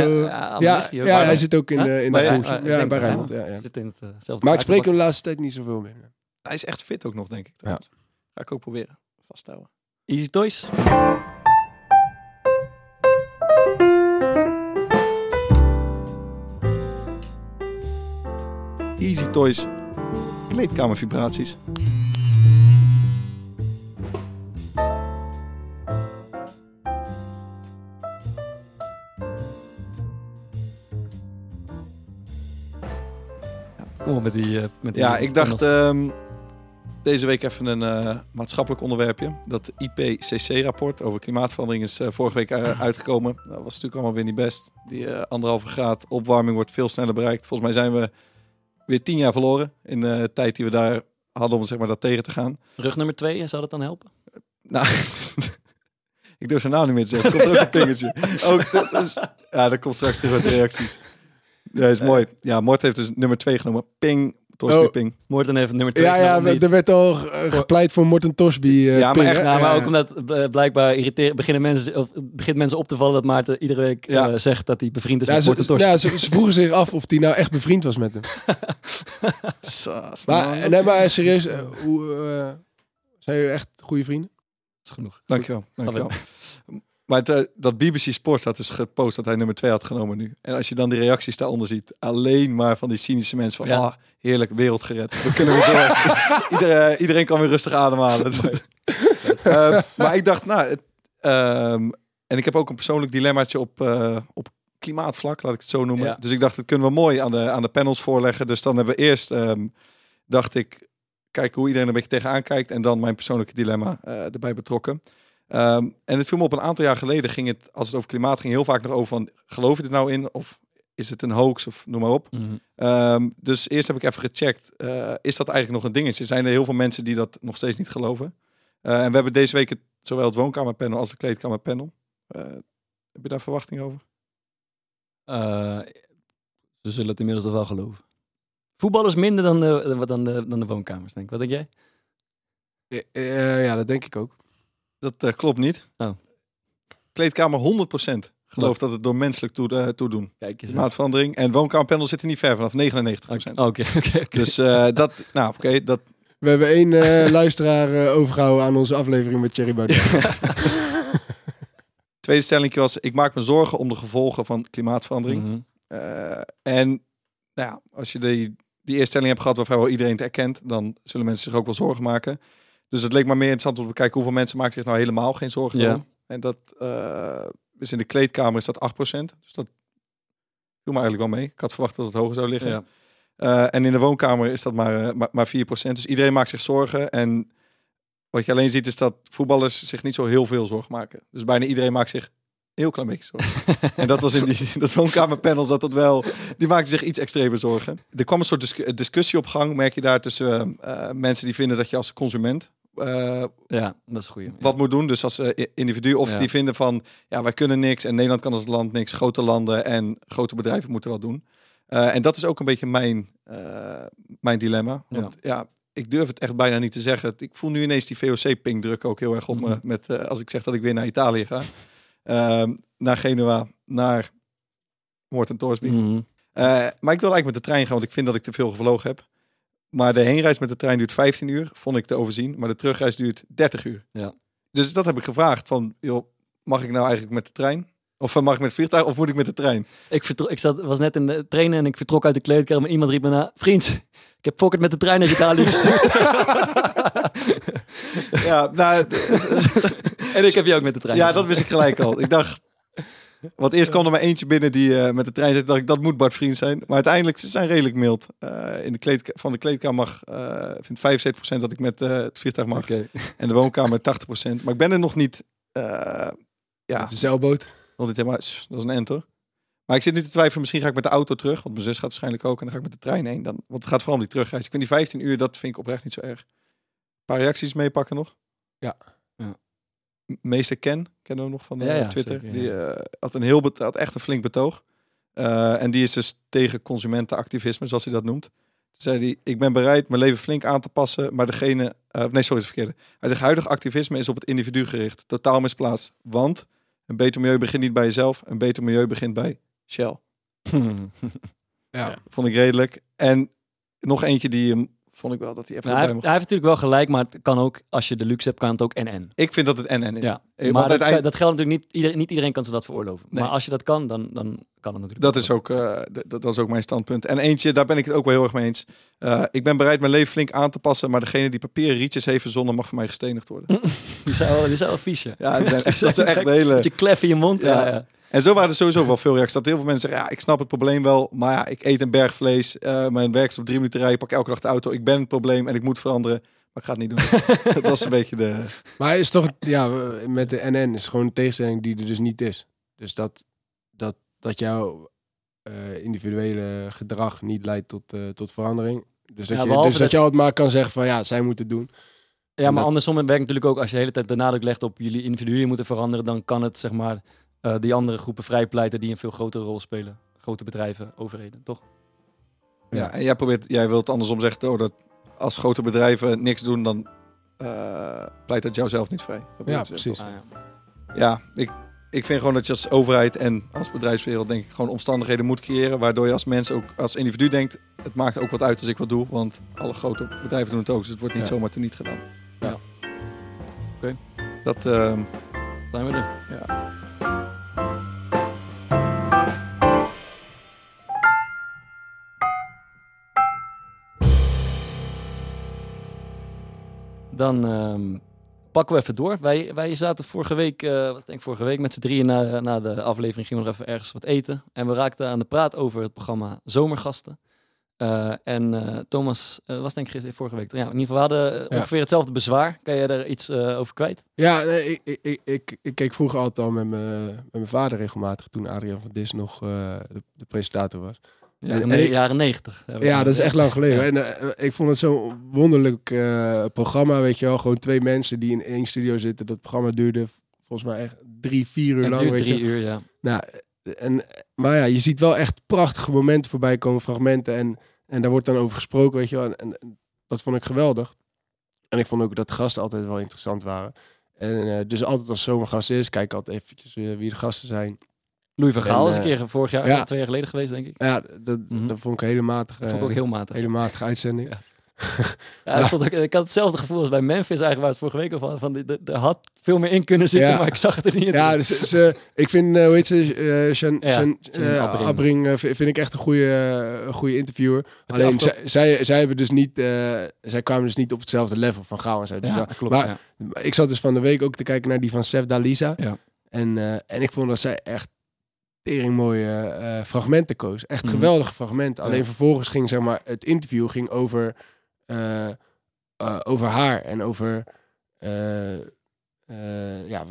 Ja, hij zit ook in, Huh? in Bij- de ja, ik Ja, denk bij Rijnmond. Ja, ja. Zit in hetzelfde Maar ik spreek hem de laatste tijd niet zoveel meer. Hij is echt fit ook nog, denk ik. trouwens. Ga ik ook proberen. Vasthouden. Easy Toys. Easy Toys. Kleedkamervibraties. Kom op met die... eh, met die Ja, ik dacht. Deze week even een eh, maatschappelijk onderwerpje. Dat IPCC-rapport over klimaatverandering is eh, vorige week eh, uitgekomen. Dat was natuurlijk allemaal weer niet best. Die anderhalve graad opwarming wordt veel sneller bereikt. Volgens mij zijn we weer tien jaar verloren in de tijd die we daar hadden om zeg maar, dat tegen te gaan. Rug nummer twee, zou dat dan helpen? Nou, ik durf zijn naam niet meer te zeggen. Komt ook een pingetje. Ook, dat is, ja, dat komt straks terug uit de reacties. Ja, is mooi. Ja, Mort heeft dus nummer 2 genomen. Ping, Torsby Oh. Morten heeft nummer twee Ja, ja, er werd al eh, gepleit voor Morten Tosby. eh, Ja, maar echt-? Nou, maar ook omdat eh, blijkbaar irriteren, beginnen mensen, of, begint mensen op te vallen dat Maarten iedere week Ja. eh, zegt dat hij bevriend is Ja, met ze, Morten Torst. ja, ze, ze vroegen zich af of hij nou echt bevriend was met hem. Saas, Maar, man. nee, maar serieus, hoe, zijn jullie echt goede vrienden? is genoeg. Dankjewel. dankjewel. Maar het, eh, dat BBC Sports had dus gepost dat hij nummer 2 had genomen nu. En als je dan die reacties daaronder ziet, alleen maar van die cynische mensen van, Ja. ah, heerlijk, wereld gered. We kunnen weer door. iedereen, iedereen kan weer rustig ademhalen. Eh, maar ik dacht, nou, het, ehm, en ik heb ook een persoonlijk dilemmaatje op, eh, op klimaatvlak, laat ik het zo noemen. Ja. Dus ik dacht, dat kunnen we mooi aan de, aan de panels voorleggen. Dus dan hebben we eerst, ehm, dacht ik, kijken hoe iedereen er een beetje tegenaan kijkt. En dan mijn persoonlijke dilemma eh, erbij betrokken. Ehm, en het viel me op een aantal jaar geleden ging het, als het over klimaat ging, heel vaak nog over van, geloof je er nou in? Of is het een hoax? Of noem maar op. Mhm. Ehm, dus eerst heb ik even gecheckt, eh, is dat eigenlijk nog een dingetje? Zijn er heel veel mensen die dat nog steeds niet geloven? Eh, en we hebben deze week het, zowel het woonkamerpanel als de kleedkamerpanel. Eh, heb je daar verwachting over? Eh, ze zullen het inmiddels toch wel geloven. Voetbal is minder dan de, dan de, dan de woonkamers, denk ik. Wat denk jij? Ja, dat denk ik ook. Dat eh, klopt niet. Oh. Kleedkamer 100% gelooft dat het door menselijk toe, eh, toedoen. Kijk eens. Klimaatverandering. En woonkamerpanel zit er niet ver vanaf, 99%. Oké, oké, oké. Dus eh, dat, nou oké, dat We hebben één eh, luisteraar eh, overgehouden aan onze aflevering met Thierry Baudet. tweede stelling was, ik maak me zorgen om de gevolgen van klimaatverandering. Mhm. Eh, en nou ja, als je die, die eerste stelling hebt gehad waar vrijwel iedereen het erkent, dan zullen mensen zich ook wel zorgen maken. Dus het leek me meer interessant om te bekijken hoeveel mensen maken zich nou helemaal geen zorgen Ja. om. En dat eh, is in de kleedkamer is dat 8%. Dus dat viel me eigenlijk wel mee. Ik had verwacht dat het hoger zou liggen. Ja. Eh, en in de woonkamer is dat maar, eh, maar, maar 4%. Dus iedereen maakt zich zorgen. En wat je alleen ziet is dat voetballers zich niet zo heel veel zorgen maken. Dus bijna iedereen maakt zich heel klein beetje zorgen. en dat was in die, dat woonkamerpanel zat dat wel. Die maakten zich iets extremer zorgen. Er kwam een soort discu- discussie op gang, merk je daar tussen mensen die vinden dat je als consument eh, ja, dat is goeie. wat moet doen. Dus als eh, individu. Of Ja. die vinden van, ja, wij kunnen niks. En Nederland kan als land niks. Grote landen en grote bedrijven moeten wat doen. Eh, en dat is ook een beetje mijn, mijn dilemma. Want ja. ik durf het echt bijna niet te zeggen. Ik voel nu ineens die VOC-ping druk ook heel erg op me. Mhm. Met, als ik zeg dat ik weer naar Italië ga. Ehm, naar Genua, naar Morten Torsby. Eh, maar ik wil eigenlijk met de trein gaan, want ik vind dat ik te veel gevlogen heb. Maar de heenreis met de trein duurt 15 uur, vond ik te overzien. Maar de terugreis duurt 30 uur. Ja. Dus dat heb ik gevraagd van, joh, mag ik nou eigenlijk met de trein? Of eh, mag ik met het vliegtuig of moet ik met de trein? Ik, vertro- ik zat, was net in de trainen en ik vertrok uit de kleedkamer en iemand riep me na... Vriend, ik heb Pocket met de trein naar Italië gestuurd. ja, nou, en ik heb je ook met de trein. ja, dat wist ik gelijk al. Ik dacht, want eerst kwam er maar eentje binnen die eh, met de trein zit. dacht ik, dat moet Bart Vriend zijn. Maar uiteindelijk, ze zijn redelijk mild. Eh, in de kleedka- van de kleedkamer mag, eh vindt 75% dat ik met het vliegtuig mag. En de woonkamer 80%. Maar ik ben er nog niet. ja, Met de zeilboot. nog niet helemaal. Sss, Dat is een end hoor. Maar ik zit nu te twijfelen. Misschien ga ik met de auto terug. Want mijn zus gaat waarschijnlijk ook. En dan ga ik met de trein heen. Dan, want het gaat vooral om die terugreis. Ik vind die 15 uur, dat vind ik oprecht niet zo erg. Een paar reacties meepakken nog. Ja. Meester Ken, kennen we nog van eh, Ja, ja, Twitter. zeker, die eh, had, een heel had echt een flink betoog. Eh, en die is dus tegen consumentenactivisme, zoals hij dat noemt. Toen zei hij, ik ben bereid mijn leven flink aan te passen, maar degene... nee, sorry, het verkeerde. Hij zegt, huidig activisme is op het individu gericht. Totaal misplaatst. Want een beter milieu begint niet bij jezelf. Een beter milieu begint bij Shell. Ja. Vond ik redelijk. En nog eentje die vond ik wel dat hij even Nou, hij, heeft, hij heeft natuurlijk wel gelijk, maar het kan ook, als je de luxe hebt, kan het ook en-en. Ik vind dat het NN is. Ja, maar Want dat, uiteindelijk, dat geldt natuurlijk niet, iedereen, niet iedereen kan zich dat veroorloven. Nee. Maar als je dat kan, dan, dan kan het natuurlijk dat is, ook, eh, dat, dat is ook mijn standpunt. En eentje, daar ben ik het ook wel heel erg mee eens. Eh, ik ben bereid mijn leven flink aan te passen, maar degene die papieren rietjes heeft verzonnen mag voor mij gestenigd worden. Die zijn wel, die zijn wel vies, ja. Ja, dat zijn, dat zijn echt de hele... Met je klef in je mond. Ja. Ja. Ja, En zo waren er sowieso wel veel reacties. Dat heel veel mensen zeggen, ja, ik snap het probleem wel, maar ja, ik eet een berg vlees. eh, mijn werk is op drie minuten rijden, ik pak elke dag de auto. Ik ben het probleem en ik moet veranderen, maar ik ga het niet doen. dat was een beetje de... Maar hij is toch, ja, met de NN is gewoon een tegenstelling die er dus niet is. Dus dat, dat, dat jouw eh, individuele gedrag niet leidt tot, eh, tot verandering. Dus dat, Ja, je, dus dat, dat- je altijd maar kan zeggen van ja, zij moeten het doen. maar Dat- andersom werkt natuurlijk ook, als je de hele tijd de nadruk legt op jullie individuen moeten veranderen, dan kan het, zeg maar, eh, die andere groepen vrijpleiten die een veel grotere rol spelen. Grote bedrijven, overheden, toch? Ja, en jij probeert, jij wilt andersom zeggen, oh, dat als grote bedrijven niks doen, dan eh, pleit dat jou zelf niet vrij. Dat Ja, precies. Ah, ja. Ja, ik, ik vind gewoon dat je als overheid en als bedrijfswereld denk ik gewoon omstandigheden moet creëren, waardoor je als mens ook als individu denkt, het maakt ook wat uit als ik wat doe, want alle grote bedrijven doen het ook, dus het wordt niet Ja. zomaar teniet gedaan. Ja. Oké. Dat, ehm, Zijn we er? ja. Dan ehm, pakken we even door. Wij, wij zaten vorige week, eh wat denk ik vorige week, met z'n drieën na, na de aflevering gingen we nog even ergens wat eten. En we raakten aan de praat over het programma Zomergasten. Eh, en eh, Thomas was denk ik gisteren- vorige week. Ja, in ieder geval, we hadden Ja. ongeveer hetzelfde bezwaar. Kan jij daar iets over kwijt? Ja, nee, ik, ik, ik, ik, keek vroeger altijd al met mijn, met mijn vader regelmatig toen Adriaan van Dis nog de, de presentator was. Ja, in de jaren negentig. Ja, dat is echt lang geleden. Ja. En eh, ik vond het zo'n wonderlijk eh, programma, weet je wel. Gewoon twee mensen die in één studio zitten. Dat programma duurde volgens mij echt drie, vier uur Het lang. Weet je. drie uur, ja. Nou, en, maar ja, je ziet wel echt prachtige momenten voorbij komen, fragmenten. En, en daar wordt dan over gesproken, weet je wel. En, en dat vond ik geweldig. En ik vond ook dat de gasten altijd wel interessant waren. En eh, dus altijd als zomergast is, kijk altijd eventjes wie de gasten zijn. Louis van Gaal En, is een eh, keer vorig jaar, ja. twee jaar geleden geweest, denk ik. Ja, dat, Mhm. dat vond ik een hele matige, Dat vond ik ook heel matig. hele matige uitzending. Ja. Ja, ik, vond ook- ik had hetzelfde gevoel als bij Memphis eigenlijk, waar het vorige week over hadden. Van, er- er had veel meer in kunnen zitten, Ja. maar ik zag het er niet in. Ja, dus ze, ik vind, eh, hoe heet ze, Shan, Ja, eh, vind ik echt een goede, goede interviewer. Alleen, zij, zij, zij, hebben dus niet, zij kwamen dus niet op hetzelfde level van Gaal en zo. Dus Ja, dat- klopt. maar ik zat dus van de week ook te kijken naar die van Sef Dalisa. Ja. En, en ik vond dat zij echt tering mooie eh, fragmenten koos. Echt Mhm. geweldige fragmenten. Alleen Ja. vervolgens ging zeg maar, het interview ging over, eh, eh, over haar en over... ja,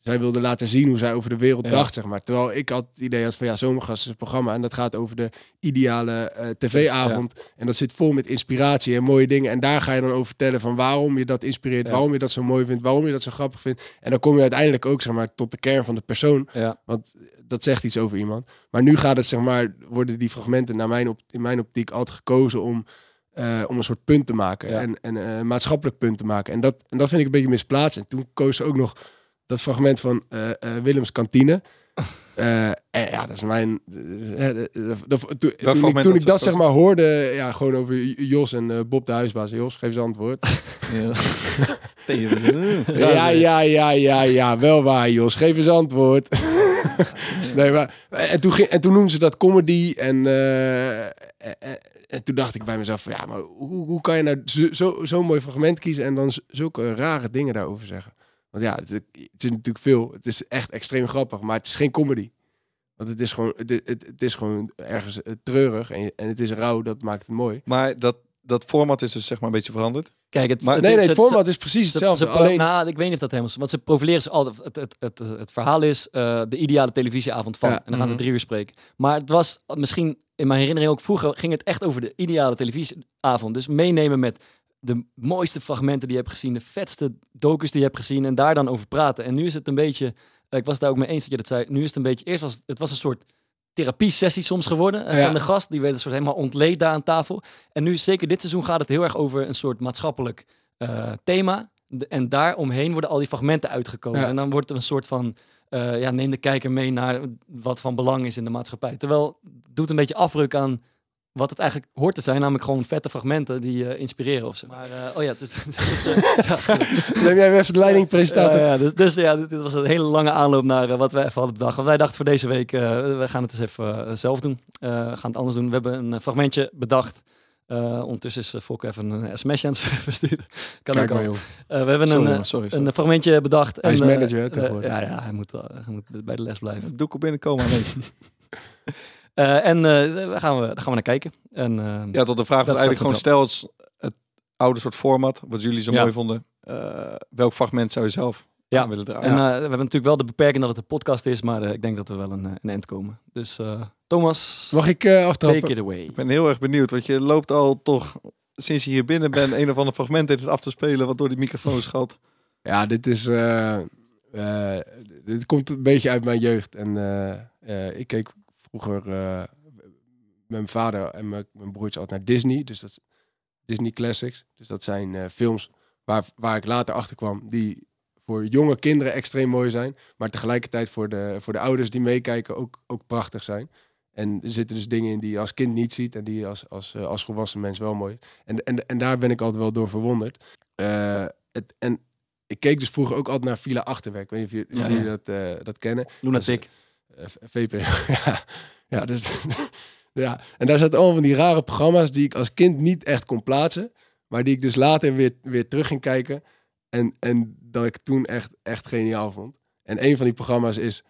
zij wilde laten zien hoe zij over de wereld Ja. dacht, zeg maar. Terwijl ik had het idee had van ja, Zomergast is een programma en dat gaat over de ideale eh, tv-avond. En dat zit vol met inspiratie en mooie dingen. En daar ga je dan over vertellen van waarom je dat inspireert, Ja. waarom je dat zo mooi vindt, waarom je dat zo grappig vindt. En dan kom je uiteindelijk ook zeg maar tot de kern van de persoon. Ja. Want dat zegt iets over iemand. Maar nu gaat het zeg maar, worden die fragmenten naar mijn op, in mijn optiek altijd gekozen om, eh, om een soort punt te maken. Ja. En, en eh, een maatschappelijk punt te maken. En dat, en dat vind ik een beetje misplaatst. En toen koos ze ook nog dat fragment van eh, Willems kantine. En ja, dat is mijn. toen- Toen, ik, toen dat ik ze dat zeg maar hoorde, ja, gewoon over Jos en Bob de huisbaas. Jos, geef eens antwoord. Ja, ja, ja, ja, ja, wel waar, Jos. Geef eens antwoord. nee, maar en toen, en toen noemden ze dat comedy en, eh, en, en toen dacht ik bij mezelf ja, maar hoe, hoe kan je nou zo- zo- zo'n mooi fragment kiezen en dan zulke rare dingen daarover zeggen? Want ja, het, het is natuurlijk veel. Het is echt extreem grappig, maar het is geen comedy. Want het is gewoon, het, het, het is gewoon ergens eh, treurig en, en het is rauw, dat maakt het mooi. Maar dat, dat format is dus zeg maar een beetje veranderd. Kijk, het, Maar- het nee, is- nee, het het- format is precies Ze- hetzelfde. ze alleen, nou, ik weet niet of dat helemaal is. Want ze profileren ze altijd. Het, het, het, het verhaal is eh, de ideale televisieavond van. Ja. En dan gaan ze Mhm. drie uur spreken. Maar het was misschien in mijn herinnering ook vroeger ging het echt over de ideale televisieavond. Dus meenemen met de mooiste fragmenten die je hebt gezien, de vetste docus die je hebt gezien en daar dan over praten. En nu is het een beetje, ik was daar ook mee eens dat je dat zei. Nu is het een beetje, eerst was het was een soort therapie-sessie soms geworden eh, Ja. van de gast. Die werden soort helemaal ontleed daar aan tafel. En nu, zeker dit seizoen, gaat het heel erg over een soort maatschappelijk eh, thema. De- en daaromheen worden al die fragmenten uitgekozen. Ja. En dan wordt er een soort van, eh, ja, neem de kijker mee naar wat van belang is in de maatschappij. Terwijl het doet een beetje afbreuk aan wat het eigenlijk hoort te zijn, namelijk gewoon vette fragmenten die eh, inspireren of zo. Maar, eh, oh ja, het is, het is, eh, ja, Neem jij weer even de leiding, presentator? ja, ja, dus, dus ja, dit, dit was een hele lange aanloop naar wat wij even hadden bedacht. Want wij dachten voor deze week, eh, we gaan het eens even zelf doen. Eh, we gaan het anders doen. We hebben een fragmentje bedacht. Eh, ondertussen is uh, Fokke even een sms'je aan het versturen. Kan Kijk ook maar, al. joh. Eh, we hebben Sorry, een, sorry, sorry. een fragmentje bedacht. Hij is en, eh, manager, hè, tegenwoordig. ja, ja hij, moet, hij moet bij de les blijven. Doe ik op binnenkomen. Eh, en eh, daar, gaan we, daar gaan we naar kijken. En, eh, Ja, tot de vraag was eigenlijk gewoon stel het, het oude soort format, wat jullie zo Ja. mooi vonden. Eh, welk fragment zou je zelf Ja. aan willen draaien? En eh, we hebben natuurlijk wel de beperking dat het een podcast is, maar eh, ik denk dat we wel een, een eind komen. Dus eh, Thomas, Mag ik eh, aftrappen? take it away. Ik ben heel erg benieuwd, want je loopt al toch, sinds je hier binnen bent, een of ander fragment heeft het af te spelen wat door die microfoon schat. Ja, dit is. eh, eh, dit komt een beetje uit mijn jeugd. En eh, eh, ik keek vroeger eh, mijn vader en mijn, mijn broertje altijd naar Disney. Dus dat is Disney Classics. Dus dat zijn eh, films waar, waar ik later achter kwam. Die voor jonge kinderen extreem mooi zijn. Maar tegelijkertijd voor de, voor de ouders die meekijken ook, ook prachtig zijn. En er zitten dus dingen in die je als kind niet ziet. En die je als, als, eh, als volwassen mens wel mooi. En, en, en daar ben ik altijd wel door verwonderd. Het, en ik keek dus vroeger ook altijd naar Villa Achterwerk. Ik weet niet of jullie, Ja, jullie ja. dat, dat kennen. Lunatic. Eh, V- VP. ja, ja, dus, ja, en daar zaten allemaal van die rare programma's die ik als kind niet echt kon plaatsen. Maar die ik dus later weer, weer terug ging kijken. En, en dat ik toen echt, echt geniaal vond. En een van die programma's is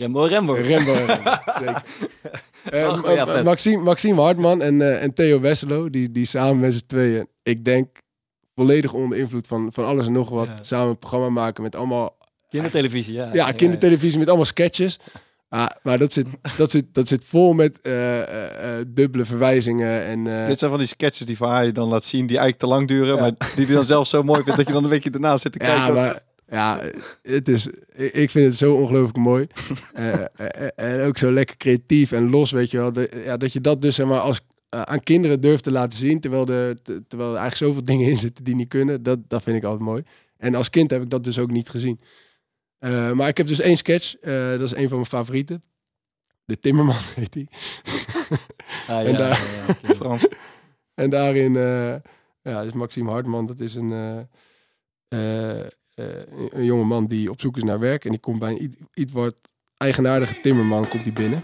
Rembo Rembo. Rembo. Rembo, zeker. Eh, ja, vet. Maxime, Maxime Hartman en, eh, en Theo Wesselo, die, die samen met z'n tweeën, ik denk volledig onder invloed van, van alles en nog wat, Ja. samen een programma maken met allemaal Kindertelevisie, ja. ja, kindertelevisie met allemaal sketches. Ah, maar dat zit, dat, zit, dat zit vol met eh, eh, eh, dubbele verwijzingen. En, Dit zijn van die sketches die van je dan laat zien, die eigenlijk te lang duren, Ja. maar die hij dan zelf zo mooi vindt dat je dan een weekje daarna zit te kijken. ja, maar ja, het is, ik vind het zo ongelooflijk mooi. En ook zo lekker creatief en los, weet je wel. De- ja, dat je dat dus zeg maar, als, aan kinderen durft te laten zien, terwijl, er te- terwijl er eigenlijk zoveel dingen in zitten die niet kunnen. Dat, dat vind ik altijd mooi. En als kind heb ik dat dus ook niet gezien. Eh, maar ik heb dus één sketch, eh, dat is een van mijn favorieten. De Timmerman heet die. Ah, En ja, daar- ja, ja, oké. Frans. En daarin, eh ja, dus Maxime Hartman, dat is een, eh, eh, eh, een jonge man die op zoek is naar werk. En die komt bij een iets, iets wat eigenaardige timmerman komt die binnen.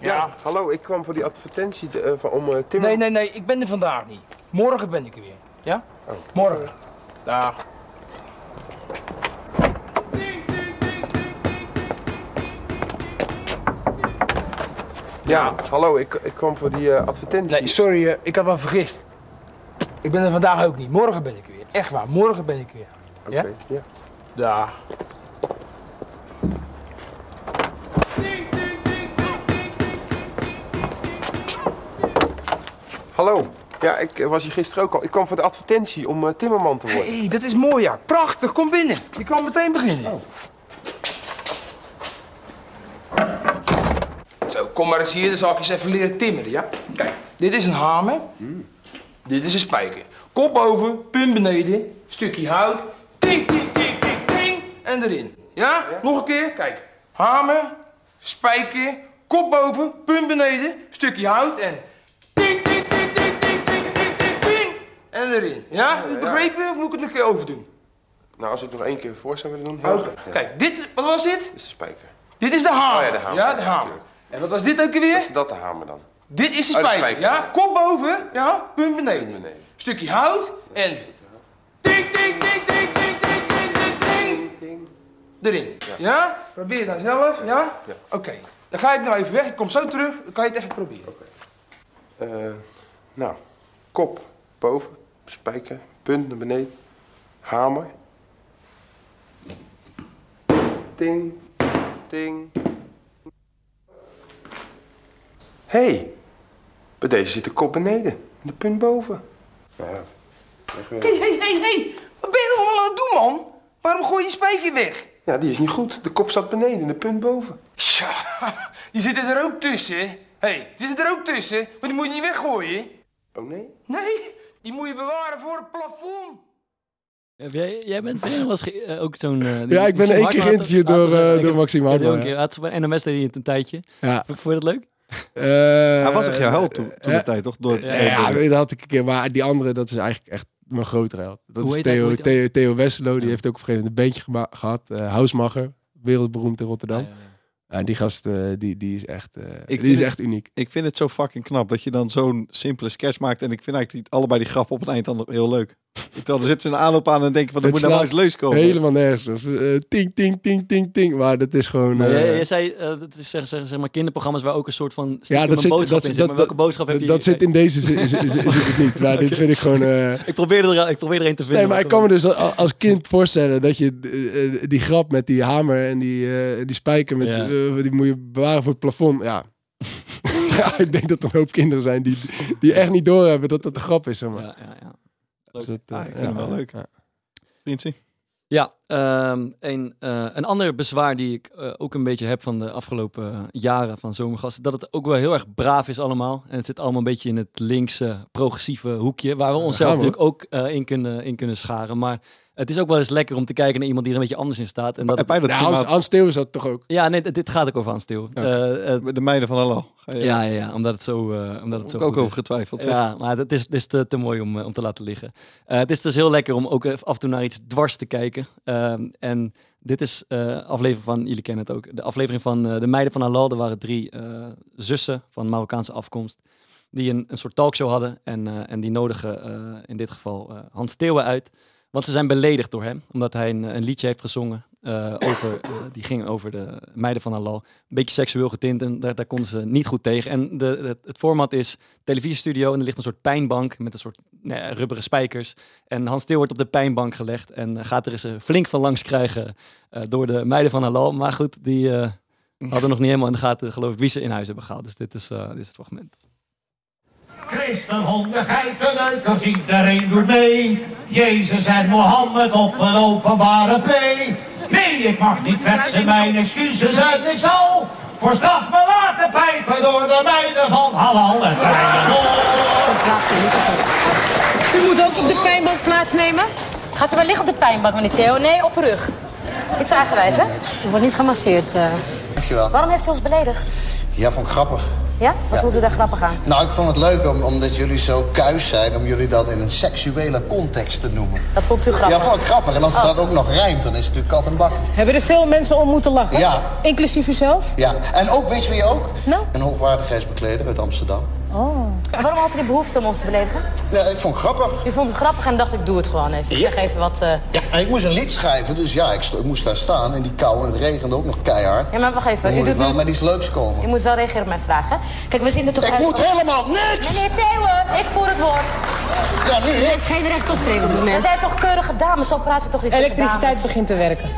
Ja. Hallo, ik kwam voor die advertentie te- eh, van, om eh, Timmer... Nee, nee, nee, ik ben er vandaag niet. Morgen ben ik er weer. Ja? Morgen. Dag. Ja, hallo, ik, ik kwam voor die eh, advertentie. Nee, sorry, ik had me vergist. Ik ben er vandaag ook niet. Morgen ben ik er weer. Echt waar, morgen ben ik er weer. Oké, ja? ja. Dag. Hallo, ja, ik eh, was hier gisteren ook al. Ik kwam voor de advertentie om eh, timmerman te worden. Hé, hey, dat is mooi ja. Prachtig, kom binnen. Je kan meteen beginnen. Zo, kom maar eens hier, dan zal ik eens even leren timmeren, ja? Kijk, dit is een hamer. Dit is een spijker. Kop boven, punt beneden, stukje hout. Ting, ting, ting, ting, ting. En erin. Ja? Nog een keer, kijk. Hamer, spijker, kop boven, punt beneden, stukje hout en... Ting, ting, En erin. Ja? Heb je het begrepen of moet ik het nog een keer overdoen? Nou, als ik nog één keer voor zou willen doen, heel Oké. graag. Ja. Kijk, dit, wat was dit? Dit is de spijker. Dit is de hamer. Oh ja, de hamer. Ja, de Ja, hamer. En wat was dit ook alweer? Is dat de hamer dan? Dit is de Oh, de spijker, ja? ja. Kop boven, ja? Punt beneden. Punt beneden. Stukje hout en... Ting, ting, ting, ting, ting, ting, ting, ting. Ting. Erin. Ja. Probeer het nou zelf, ja? Ja. Oké. Dan ga ik nou even weg. Ik kom zo terug. Dan kan je het even proberen. Eh, nou, kop boven, spijker, punt naar beneden, hamer. Ting, ting. hey, Bij deze zit de kop beneden. En de punt boven. Ja, Hé, hé, hé, hé. Wat ben je allemaal aan het doen, man? Waarom gooi je spijker weg? ja, die is niet goed. De kop staat beneden en de punt boven. Tja, die zitten er ook tussen. Hé, hey, die zitten er ook tussen. Maar die moet je niet weggooien. Oh nee? Nee, die moet je bewaren voor het plafond. Heb jij, jij bent ben ge- eh, ook zo'n... eh, Ja, ik ben één keer geïnterviewd door, eh, ik door Maxime Hartman, een keer. Had bij NMS deed hij het een tijdje. Ja. Vond je dat leuk? Hij Hij was echt jouw held toen, toen de tijd, toch? Door, Ja, ja, dat had ik een keer. Maar die andere, dat is eigenlijk echt mijn grotere held. Dat Hoe is Theo? Theo, Theo Westerlo. Die heeft ook op een gegeven moment een bandje gehad. eh Housemacher. Wereldberoemd in Rotterdam. Ja, die gast, eh, die, die is echt, eh, Ik die is het- echt uniek. Ik vind het zo fucking knap dat je dan zo'n simpele sketch maakt. En ik vind eigenlijk die, allebei die grappen op het eind dan heel leuk. Terwijl er zit ze een aanloop aan en denk je van, er moet nou eens leus komen. Helemaal nergens. Of, eh, ting, ting, ting, ting, ting. Maar dat is gewoon... Maar jij, jij zei, dat is zeg, zeg, zeg maar kinderprogramma's waar ook een soort van ja, stiekem dat zit, boodschap dat, in dat, zit. Maar welke boodschap heb dat, je? dat zit in deze zin, niet. Maar dit vind ik gewoon... eh, Ik probeer er, ik probeer er een te vinden. Nee, maar ik kan me dus al- als kind voorstellen dat je die grap met die hamer en die, eh, die spijker, met, Eh, die moet je bewaren voor het plafond. Ja. ja, ik denk dat er een hoop kinderen zijn die, die echt niet doorhebben dat dat een grap is. Zeg maar. Ja, ja, ja. Dus dat, eh, Ah, ik vind ja, wel leuk. ja. Vriendje. Ja, ehm, een, eh, een ander bezwaar die ik eh, ook een beetje heb van de afgelopen jaren van Zomergasten, dat het ook wel heel erg braaf is allemaal. En het zit allemaal een beetje in het linkse, progressieve hoekje, waar we onszelf natuurlijk ook eh, in, kunnen, in kunnen scharen. Maar het is ook wel eens lekker om te kijken naar iemand die er een beetje anders in staat. En dat, Heb jij dat Ja, Hans, Theo is dat toch ook? ja, nee, dit- gaat ook over Hans. Ja. Eh, eh, de meiden van Hallo. Ga je- ja, ja, ja, omdat het zo, eh omdat het zo ook goed is. over getwijfeld. zeg. Ja, maar het is, het is te, te mooi om, om te laten liggen. Eh, het is dus heel lekker om ook af en toe naar iets dwars te kijken. Ehm, en dit is eh aflevering van, jullie kennen het ook, de aflevering van eh, De Meiden van Halal. Er waren drie eh, zussen van Marokkaanse afkomst die een, een soort talkshow hadden. En, eh, en die nodigen eh, in dit geval eh, Hans Theeuwen uit. Want ze zijn beledigd door hem, omdat hij een, een liedje heeft gezongen. eh, over, eh, die ging over de meiden van Halal. Een beetje seksueel getint en daar, daar konden ze niet goed tegen. En de, het, format is televisiestudio en er ligt een soort pijnbank met een soort nou rubberen spijkers. En Hans Theo wordt op de pijnbank gelegd en gaat er eens eh, flink van langs krijgen door de meiden van Halal. Maar goed, die hadden nog niet helemaal in de gaten, geloof ik, wie ze in huis hebben gehaald. Dus dit is, dit is het fragment. Christen, honden, geiten, eukels, iedereen doet mee. Jezus en Mohammed op een openbare play. Nee, ik mag niet kwetsen, mijn excuses en ik zal voor straf me laten pijpen door de meiden van Halal en U moet ook op de pijnbank plaatsnemen. Gaat u maar liggen op de pijnbank, meneer Theo? Nee, op rug. Iets eigenwijs, hè? U wordt niet gemasseerd. eh. Dankjewel. Waarom heeft u ons beledigd? Ja, vond ik grappig. Ja? Wat Ja. vond u daar grappig aan? Nou, ik vond het leuk om, omdat jullie zo kuis zijn, om jullie dat in een seksuele context te noemen. Dat vond u grappig? Ja, vond ik grappig. En als het Oh. dat ook nog rijmt, dan is het natuurlijk kat en bak. Hebben er veel mensen om moeten lachen? Ja. Inclusief u zelf? Ja, en ook, weet je wie ook? Nou? Een hoogwaardigheidsbekleder uit Amsterdam. Oh. Waarom had u de behoefte om ons te beledigen? Ja, ik vond het grappig. U vond het grappig en dacht ik doe het gewoon even. Ik Ja. zeg even wat... eh, Ja, en ik moest een lied schrijven, dus ja, ik, sto- ik moest daar staan in die kou en het regende ook nog keihard. Ja, maar wacht even. Dan U moet ik doet wel nu... met iets leuks komen. U moet wel reageren op mijn vraag, hè? Kijk, we zien er toch Ik uit... moet helemaal niks! Meneer Theo, ik voer het woord. Ja, nu ik. Geen recht van spreken op het We moment. zijn toch keurige dames, zo praat u toch niet tegen Elektriciteit dames? begint te werken.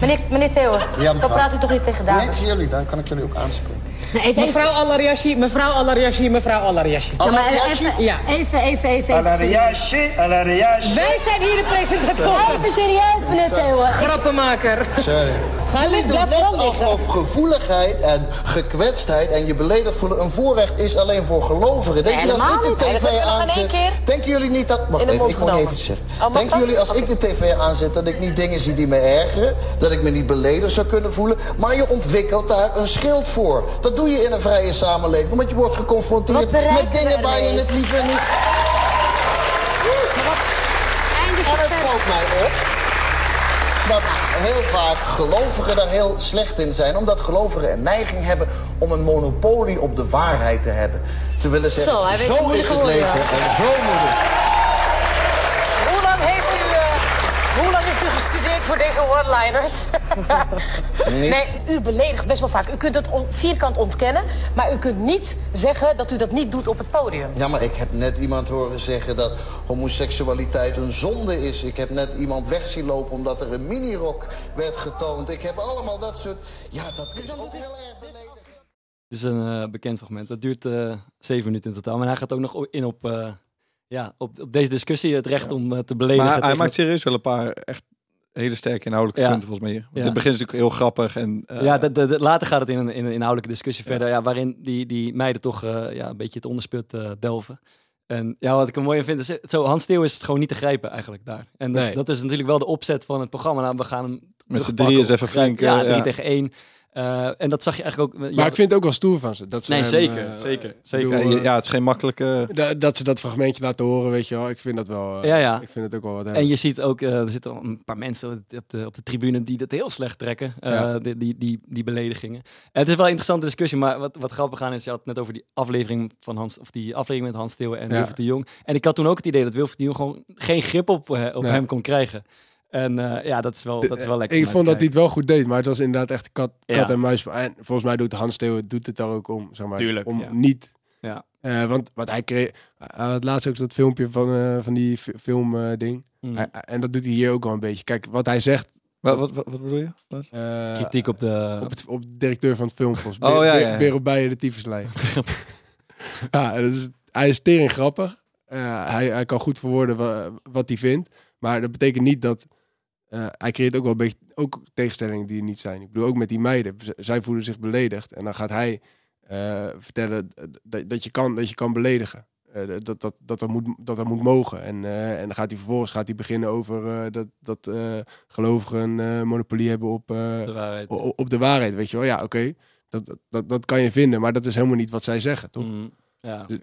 Meneer, meneer Theo, Ja, zo praat u toch niet tegen Nee, dames? jullie, dan kan ik jullie ook aanspreken. Mevrouw Alariashi, mevrouw Alariashi, mevrouw Alariashi. Ja, maar even- Ja. Even, even, even. Alariashi, alariashi. Wij zijn hier de presentatoren. Even serieus, meneer Theo. Grappenmaker. Sorry. Ga vooral liggen. alsof gevoeligheid en gekwetstheid en je beledigd voelen een voorrecht is alleen voor gelovigen. Denk je als ik de niet. Tv aanzet... Denken jullie niet dat... Wacht even, ik moet genomen. even zeggen. Oh, Denken jullie als ik de tv aanzet dat ik niet dingen zie die me ergeren? Dat ik me niet beledigd zou kunnen voelen? Maar je ontwikkelt daar een schild voor. Dat doe je in een vrije samenleving. Omdat je wordt geconfronteerd met dingen waar je het liever niet... En het valt mij op dat heel vaak gelovigen daar heel slecht in zijn. Omdat gelovigen een neiging hebben om een monopolie op de waarheid te hebben. Te willen zeggen, Zo, zo is het leven en zo moet het. Hoe lang heeft u, eh, hoe lang heeft u gestudeerd voor deze one-liners? Nee, u beledigt best wel vaak. U kunt het on- vierkant ontkennen, maar u kunt niet zeggen dat u dat niet doet op het podium. Ja, maar ik heb net iemand horen zeggen dat homoseksualiteit een zonde is. Ik heb net iemand weg zien lopen omdat er een minirok werd getoond. Ik heb allemaal dat soort... Ja, dat is ook heel erg beledigend. Het is een eh, bekend fragment. Dat duurt eh, zeven minuten in totaal. Maar hij gaat ook nog in op, eh, ja, op, op deze discussie. Het recht om te beledigen. Maar hij maakt serieus wel een paar echt hele sterke inhoudelijke Ja. punten volgens mij. Want Ja. Het begin is natuurlijk heel grappig. En, eh, ja, de, de- de- later gaat het in een, in een inhoudelijke discussie verder. Ja, waarin die, die meiden toch eh, ja, een beetje het ondersput eh, delven. En ja, wat ik er mooi in vind, is het- zo, Hans Theo is het gewoon niet te grijpen eigenlijk daar. En dat, Nee. dat is natuurlijk wel de opzet van het programma. Nou, we gaan hem Met z'n drieën is even flink, Ja, drie ja. tegen één. Eh, en dat zag je eigenlijk ook... Maar ja, ik vind het ook wel stoer van ze. Dat ze Nee, hem, zeker, eh, zeker, zeker. bedoel, ja, eh, ja, het is geen makkelijke... da- dat ze dat fragmentje laten horen, weet je wel. Ik vind dat wel... eh, Ja, ja. Ik vind het ook wel wat hebben. En je ziet ook, eh, er zitten al een paar mensen op de, op de tribune die dat heel slecht trekken, eh, Ja. die, die, die, die beledigingen. En het is wel een interessante discussie, maar wat, wat grappig aan is, je had het net over die aflevering van Hans, of die aflevering met Hans Steeuw en Ja. Wilfried de Jong. En ik had toen ook het idee dat Wilfried de Jong gewoon geen grip op, eh, op hem kon krijgen. En eh, ja, dat is wel, dat is wel lekker. Ik vond dat hij het wel goed deed, maar het was inderdaad echt kat, kat Ja. en muis. En volgens mij doet Hans Theo doet het daar ook om, zeg maar. Tuurlijk, om ja. niet... Ja. eh, want wat hij kreeg... Hij had laatst ook dat filmpje van, eh, van die fi- film eh, ding. Mm. Hij- en dat doet hij hier ook wel een beetje. Kijk, wat hij zegt... Wat, wat, wat, wat bedoel je? Eh, Kritiek op de... op, het, op de directeur van het filmfonds. Oh, Beer- ja, ja, ja. De tyfuslijn. ja, en dat is, hij is tering grappig. Eh, hij, hij kan goed verwoorden wa- wat hij vindt. Maar dat betekent niet dat... eh, hij creëert ook wel een beetje ook tegenstellingen die er niet zijn. Ik bedoel, ook met die meiden. Z- zij voelen zich beledigd. En dan gaat hij eh, vertellen dat, dat, je kan, dat je kan beledigen. Eh, dat, dat, dat, dat, moet, dat dat moet mogen. En, eh, en dan gaat hij vervolgens gaat hij beginnen over eh, dat, dat eh, gelovigen een eh, monopolie hebben op, eh, De waarheid. op de waarheid. Weet je wel, ja, oké. Dat, dat, dat, dat kan je vinden, maar dat is helemaal niet wat zij zeggen, toch? Mm, ja. Dus,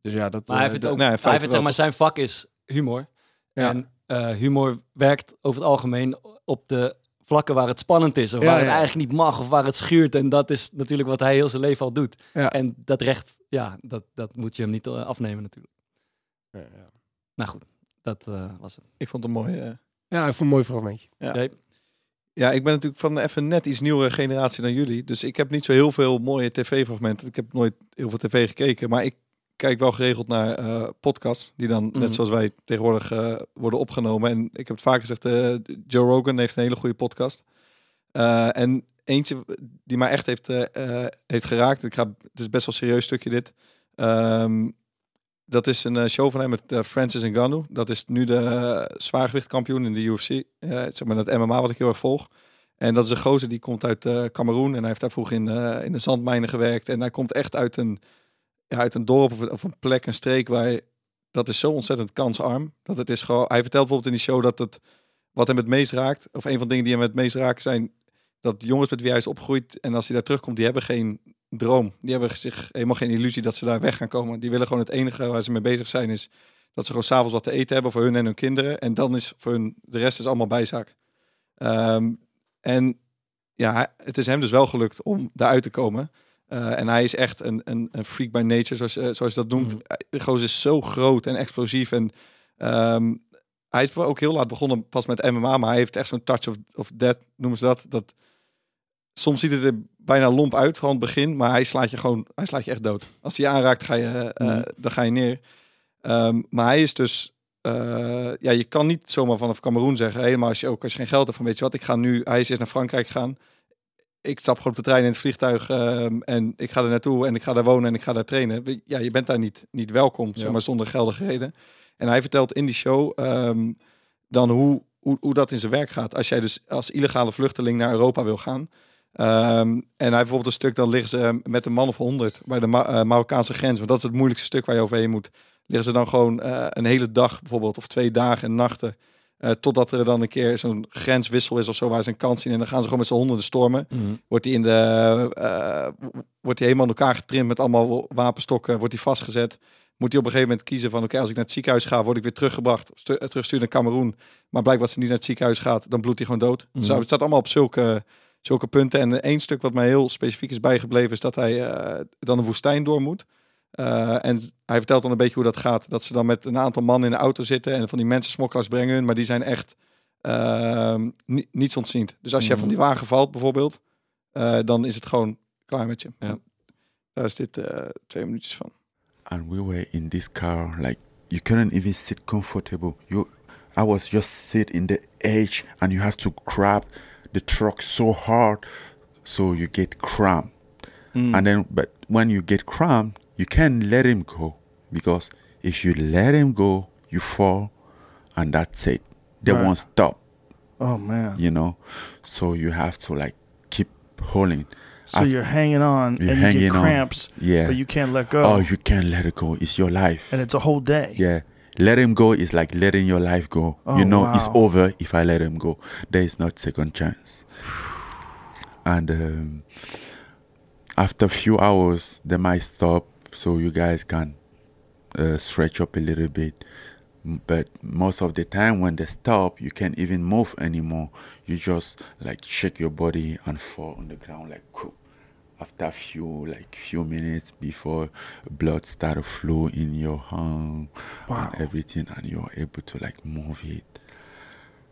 dus- ja, dat. Maar hij eh, vindt dat- ook, nee, hij wel, zeg maar, zijn vak is humor. Ja. En eh, humor werkt over het algemeen op de vlakken waar het spannend is. Of Ja, waar het eigenlijk niet mag. Of waar het schuurt. En dat is natuurlijk wat hij heel zijn leven al doet. Ja. En dat recht, ja, dat, dat moet je hem niet eh, afnemen natuurlijk. ja, ja. Nou goed, dat eh, was het. Ik vond het een mooi... eh, Ja, ik vond een mooi fragmentje. Ja. Ja, ik ben natuurlijk van even net iets nieuwere generatie dan jullie. Dus ik heb niet zo heel veel mooie tv-fragmenten. Ik heb nooit heel veel tv gekeken. Maar ik kijk wel geregeld naar eh, podcasts. Die dan, Mhm. net zoals wij tegenwoordig, eh, worden opgenomen. En ik heb het vaak gezegd, eh, Joe Rogan heeft een hele goede podcast. En eentje die mij echt heeft, heeft geraakt. Ik ga, het is best wel een serieus stukje dit. Ehm, dat is een show van hem met Francis Ngannou. Dat is nu de zwaargewichtkampioen in de UFC. Zeg maar dat MMA wat ik heel erg volg. En dat is een gozer die komt uit Cameroen. En hij heeft daar vroeger in, in de zandmijnen gewerkt. En hij komt echt uit een, uit een dorp of, een plek, een streek waar dat is zo ontzettend kansarm. Dat het is gewoon. Hij vertelt bijvoorbeeld in die show dat het wat hem het meest raakt, of een van de dingen die hem het meest raken, zijn dat jongens met wie hij is opgegroeid en als hij daar terugkomt, die hebben geen droom. Die hebben zich helemaal geen illusie dat ze daar weg gaan komen. Die willen gewoon het enige waar ze mee bezig zijn is dat ze gewoon s'avonds wat te eten hebben voor hun en hun kinderen. En dan is voor hun, de rest is allemaal bijzaak. Ehm, en ja, het is hem dus wel gelukt om daaruit te komen. Eh, en hij is echt een, een, een freak by nature, zoals, eh, zoals je dat noemt. De gozer is zo groot en explosief. En ehm, hij is ook heel laat begonnen pas met MMA, maar hij heeft echt zo'n touch of, of death, noemen ze dat. dat. Soms ziet het er bijna lomp uit, in het begin, maar hij slaat je gewoon, hij slaat je echt dood. Als hij je aanraakt, ga je, eh, Mhm. dan ga je neer. Ehm, maar hij is dus, eh, ja, je kan niet zomaar vanaf Cameroen zeggen, helemaal als je ook als je geen geld hebt van, weet je wat, ik ga nu, hij is eerst naar Frankrijk gegaan. Ik stap gewoon op de trein in het vliegtuig ehm, en ik ga er naartoe en ik ga daar wonen en ik ga daar trainen. Ja, je bent daar niet, niet welkom, zeg maar, zonder geldige reden. En hij vertelt in die show ehm, dan hoe, hoe, hoe dat in zijn werk gaat. Als jij dus als illegale vluchteling naar Europa wil gaan. Ehm, en hij bijvoorbeeld een stuk, dan liggen ze met een man of honderd bij de Ma- eh, Marokkaanse grens. Want dat is het moeilijkste stuk waar je overheen moet. Liggen ze dan gewoon eh, een hele dag bijvoorbeeld, of twee dagen en nachten. Eh, totdat er dan een keer zo'n grenswissel is of zo, waar ze een kans zien. En dan gaan ze gewoon met z'n honderden stormen. Mhm. Wordt hij in de, eh, wordt hij helemaal in elkaar getrimd met allemaal wapenstokken. Wordt hij vastgezet. Moet hij op een gegeven moment kiezen van, oké, als ik naar het ziekenhuis ga, word ik weer teruggebracht, eh, teruggestuurd naar Cameroen. Maar blijkbaar als hij niet naar het ziekenhuis gaat, dan bloedt hij gewoon dood. Mhm. het staat allemaal op zulke, zulke punten. En één stuk wat mij heel specifiek is bijgebleven, is dat hij dan een woestijn door moet. Eh, en hij vertelt dan een beetje hoe dat gaat. Dat ze dan met een aantal mannen in de auto zitten en van die mensen smokkelaars brengen hun, maar die zijn echt ehm, ni- niets ontziend. Dus als jij Mhm. van die wagen valt bijvoorbeeld, eh, dan is het gewoon klaar met je. Ja. Daar is dit eh, twee minuutjes van. and we were in this car like you couldn't even sit comfortable you i was just sit in the edge and you have to grab the truck so hard so you get cramp Mm. And then, but when you get cramped, you can't let him go because if you let him go, you fall, and that's it. They Right. won't stop. Oh man. You know, so you have to like keep holding. So you're hanging on you're and you hanging get on. cramps, Yeah. but you can't let go. Oh, you can't let it go. It's your life. and it's a whole day. Yeah. Let him go is like letting your life go. Oh, you know, it's over if I let him go. There is not second chance. and um, after a few hours, they might stop so you guys can uh, stretch up a little bit. But most of the time, when they stop, you can't even move anymore. You just like shake your body and fall on the ground like. "Whew." After a few like few minutes before blood start to flow in your hand Wow. and everything, and you're able to like move it.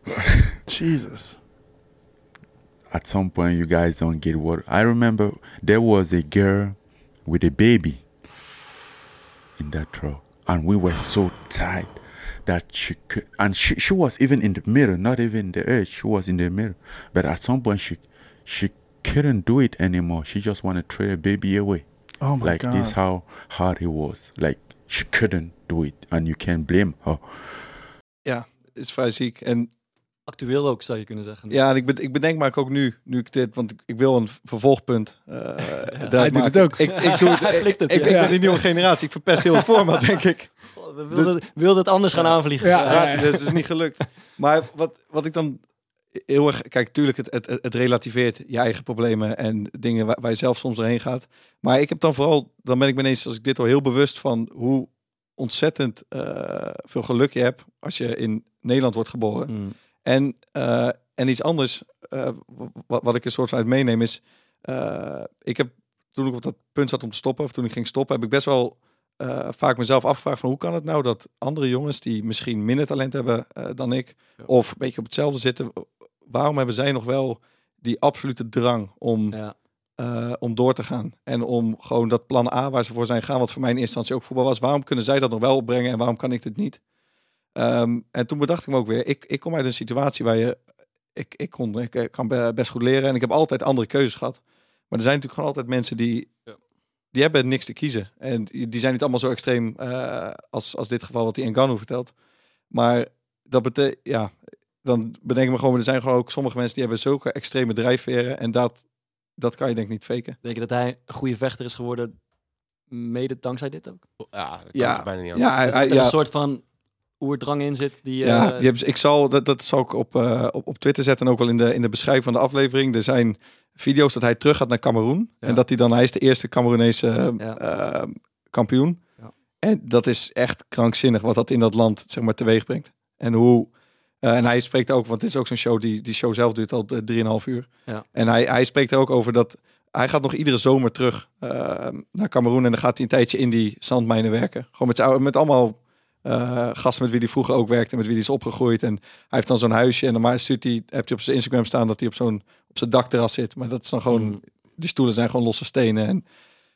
Jesus. At some point, you guys don't get what I remember. There was a girl with a baby in that truck, and we were so tight that she could, and she, she was even in the middle, not even the edge. She was in the middle, but at some point she she couldn't do it anymore. She just wanted to throw the baby away. Oh my god. like this, how hard it was. Like she couldn't do it, and you can't blame her. Is vrij ziek. En Actueel ook, zou je kunnen zeggen. Ja, en ik, bed- ik bedenk maar ook nu, nu ik dit, want ik, ik wil een vervolgpunt. eh daar Hij doet het ook. Ik, ik doe het. Hij flikt het, ik, ik ja. ben die nieuwe generatie. Ik verpest heel het format, denk ik. We wilden, wilden het anders gaan aanvliegen. Ja, ja, dus is niet gelukt. Maar wat, wat ik dan heel erg... Kijk, tuurlijk, het, het, het relativeert je eigen problemen en dingen waar, waar je zelf soms doorheen gaat. Maar ik heb dan vooral... Dan ben ik me ineens, als ik dit al heel bewust van hoe ontzettend eh, veel geluk je hebt als je in Nederland wordt geboren. Mm. En, eh, en iets anders, eh, wat, wat ik een soort van uit meeneem is... eh, ik heb, toen ik op dat punt zat om te stoppen, of toen ik ging stoppen, heb ik best wel vaak mezelf afgevraagd van hoe kan het nou dat andere jongens die misschien minder talent hebben dan ik, of een beetje op hetzelfde zitten, waarom hebben zij nog wel die absolute drang om, eh, om door te gaan? En om gewoon dat plan A waar ze voor zijn gaan, wat voor mij in eerste instantie ook voetbal was, waarom kunnen zij dat nog wel opbrengen en waarom kan ik dit niet? Ehm, en toen bedacht ik me ook weer, ik, ik kom uit een situatie waar je, ik, ik, kon, ik, eh, kan be- best goed leren en ik heb altijd andere keuzes gehad. Maar er zijn natuurlijk gewoon altijd mensen die, die hebben niks te kiezen. En die zijn niet allemaal zo extreem eh, als, als dit geval wat die Ngannou vertelt. Maar dat betekent, ja, dan bedenk ik me gewoon, er zijn gewoon ook sommige mensen die hebben zulke extreme drijfveren en dat, dat kan je denk ik niet faken. Denk je dat hij een goede vechter is geworden, mede dankzij dit ook? Ja, dat kan Ja. bijna niet Ja, anders. hij- Dus hij- ja. een soort van oerdrang in zit die... Ja, eh, die hebben, ik zal, dat, dat zal ik op, eh, op, op Twitter zetten en ook wel in de, in de beschrijving van de aflevering. Er zijn video's dat hij terug gaat naar Cameroen. En dat hij dan, hij is de eerste Cameroenese eh, kampioen. En dat is echt krankzinnig wat dat in dat land zeg maar teweeg brengt. En hoe, en hij spreekt ook, want dit is ook zo'n show, die, die show zelf duurt al eh, 3,5 uur. Ja. En hij, hij spreekt er ook over dat hij gaat nog iedere zomer terug naar Cameroen en dan gaat hij een tijdje in die zandmijnen werken. Gewoon met, met allemaal eh, gasten met wie hij vroeger ook werkte, met wie hij is opgegroeid. En hij heeft dan zo'n huisje en normaal stuurt hij, heb je op zijn Instagram staan dat hij op zo'n op zijn dakterras zit. Maar dat is dan gewoon, die stoelen zijn gewoon losse stenen. En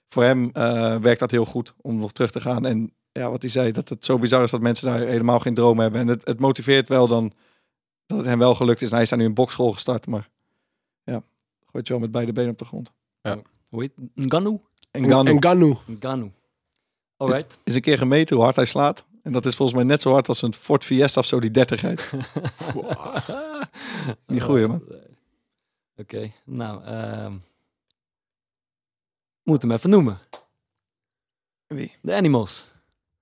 voor hem eh, werkt dat heel goed om nog terug te gaan. En ja, wat hij zei, dat het zo bizar is dat mensen daar helemaal geen droom hebben. En het, het motiveert wel dan dat het hem wel gelukt is. En hij is daar nu een bokschool gestart, maar ja, gooit je wel met beide benen op de grond. Ja. Hoe heet Ngannou? Ngannou. Ngannou. Ngannou. Alright. Is een keer gemeten hoe hard hij slaat. En dat is volgens mij net zo hard als een Ford Fiesta of zo die 30 rijdt. Niet goeie, man. Oké, nou, ehm moet hem even noemen. Wie? De Animals.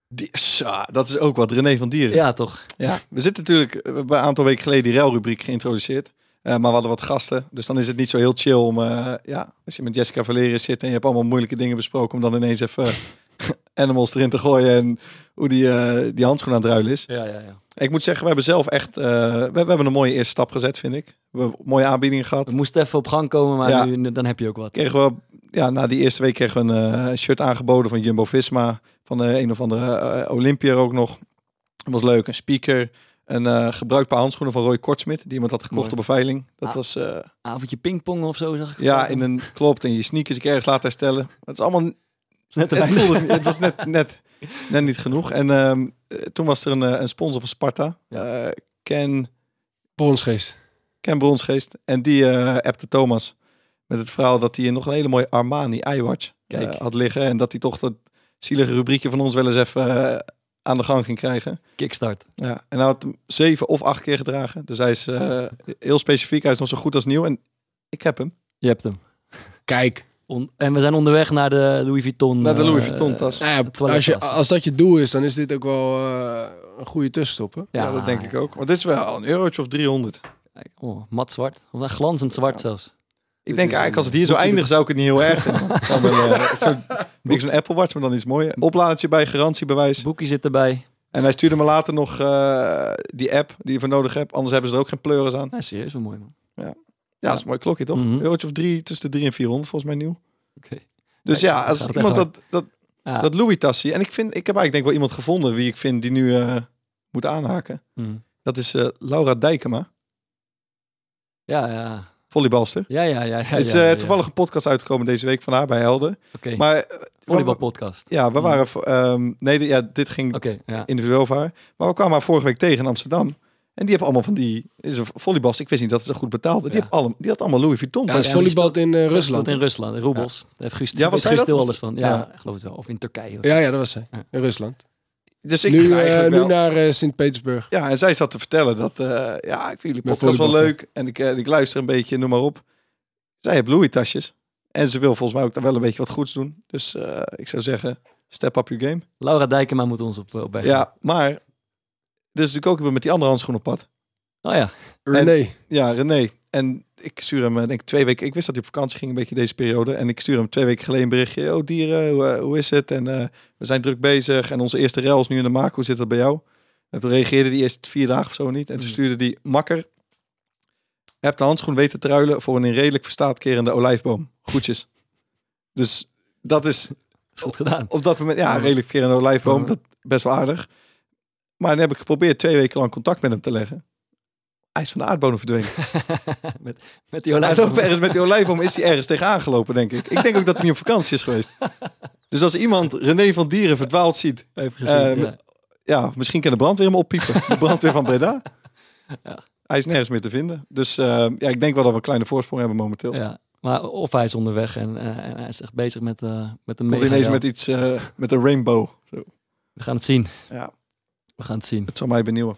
Die, sa, dat is ook wat, René van Dieren. Ja, toch? Ja, we zitten natuurlijk, we hebben een aantal weken geleden die ruilrubriek geïntroduceerd. Eh, maar we hadden wat gasten, dus dan is het niet zo heel chill om, eh, ja, als je met Jessica Valeris zit en je hebt allemaal moeilijke dingen besproken, om dan ineens even animals erin te gooien en hoe die, eh, die handschoen aan het ruilen is. Ja, ja, ja. Ik moet zeggen, we hebben zelf echt, eh, we, we hebben een mooie eerste stap gezet, vind ik. We hebben mooie aanbiedingen gehad. We moesten even op gang komen, maar Ja. nu, dan heb je ook wat. Kregen we, ja, na die eerste week kregen we een eh, shirt aangeboden van Jumbo-Visma. Van de een of andere Olympier ook nog. Dat was leuk. Een speaker. Een gebruikt paar handschoenen van Roy Kortsmit. Die iemand had gekocht Mooi. op een veiling. Dat was... eh, Avondje pingpong of zo, zag ik. ja, in een klopt. En je sneakers ik ergens laten herstellen. Het is allemaal... Net het, weinig. voelde, het was net, net, net niet genoeg. En ehm, eh, toen was er een, eh, een sponsor van Sparta. Eh, Ken... Bronsgeest. Ken Bronsgeest. En die eh appte Thomas Met het verhaal dat hij nog een hele mooie Armani iWatch Kijk. had liggen. En dat hij toch dat zielige rubriekje van ons wel eens even aan de gang ging krijgen. Kickstart. Ja, en hij had hem zeven of acht keer gedragen. Dus hij is eh, heel specifiek. Hij is nog zo goed als nieuw. En ik heb hem. Je hebt hem. Kijk. On- en we zijn onderweg naar de Louis Vuitton. Naar de Louis eh, Vuitton tas. Nou ja, als, je, als dat je doel is, dan is dit ook wel eh, een goede tussenstop. Hè? Ja, dat denk ik ook. Maar dit is wel een eurotje of 300. Kijk, Oh, mat zwart. Of nou, glanzend zwart zelfs. Ik denk eigenlijk als het hier zo eindigt, zou ik het niet heel erg vinden. Eh, Zo'n ik zo'n Apple Watch, maar dan iets mooier. Opladertje bij, garantiebewijs. Boekje zit erbij. En hij stuurde me later nog eh, die app die je voor nodig hebt. Anders hebben ze er ook geen pleuris aan. Ja, serieus wel mooi man. Ja, ja dat is een mooi klokje toch? Mhm. Een eurotje of drie, tussen de 3 en 400 volgens mij nieuw. Oké. Dus Ja, als iemand dat, dat, Ja. dat Louis tas zie. En ik, vind, ik heb eigenlijk denk ik wel iemand gevonden wie ik vind die nu eh, moet aanhaken. Mhm. Dat is eh, Laura Dijkema, Ja, ja. volleybalster. Ja, ja, ja. ja, Er is ja, eh, ja. toevallig een podcast uitgekomen deze week van haar bij Helden. Oké. Maar eh, Volleybalpodcast. Ja, we Mhm. waren... ehm, nee, dit- ja, dit ging individueel voor haar. Maar we kwamen haar vorige week tegen in Amsterdam. En die hebben allemaal van die... Is een volleybalster. Ik wist niet dat ze goed betaalde. Die, hebben allemaal, die had allemaal Louis Vuitton. Ja, dat is Ja, volleybal in eh, Rusland. in Rusland, in Roebels. Daar heeft Guus, Ja, was Guus dat? stil alles van. Ja, geloof het wel. Of in Turkije. Of Ja, ja, dat was zij. Ja. In Rusland. Dus ik nu eh, nu wel- naar eh, Sint-Petersburg. Ja, en zij zat te vertellen dat... eh, ja, ik vind jullie podcast wel leuk. En ik, ik luister een beetje, noem maar op. Zij heeft Louis tasjes. En ze wil volgens mij ook daar wel een beetje wat goeds doen. Dus eh, ik zou zeggen, step up your game. Laura Dijkema moet ons op, op weg. Ja, maar... Is natuurlijk ook iemand met die andere handschoen op pad. Oh ja. René. Ja, René. En ik stuur hem, eh, denk ik, twee weken. Ik wist dat hij op vakantie ging, een beetje deze periode. En ik stuur hem twee weken geleden een berichtje. Oh, dieren, hoe, eh, hoe is het? En eh, we zijn druk bezig. En onze eerste rel is nu in de maak. Hoe zit dat bij jou? En toen reageerde hij eerst vier dagen of zo niet. En toen stuurde hij makker. Heb de handschoen weten te ruilen voor een in redelijk verstaat kerende olijfboom. Groetjes. Dus dat is Is goed gedaan. op dat moment, ja, redelijk kerende olijfboom. Dat best wel aardig. Maar dan heb ik geprobeerd twee weken lang contact met hem te leggen. Hij is van de aardbodem verdwenen. met, met die olijfboom. ergens met die olijfboom, is hij ergens tegenaan gelopen, denk ik. Ik denk ook dat hij niet op vakantie is geweest. Dus als iemand René van Dieren verdwaald ziet, Even gezien, eh, ja. met- ja, misschien kan de brandweer hem oppiepen. De brandweer van Breda. Ja. Hij is nergens meer te vinden. Dus eh, ja, ik denk wel dat we een kleine voorsprong hebben momenteel. Ja. Maar of hij is onderweg en, eh, en hij is echt bezig met, met een mega ineens met iets, met een rainbow. Zo. We gaan het zien. Ja, We gaan het zien. het zal mij benieuwen.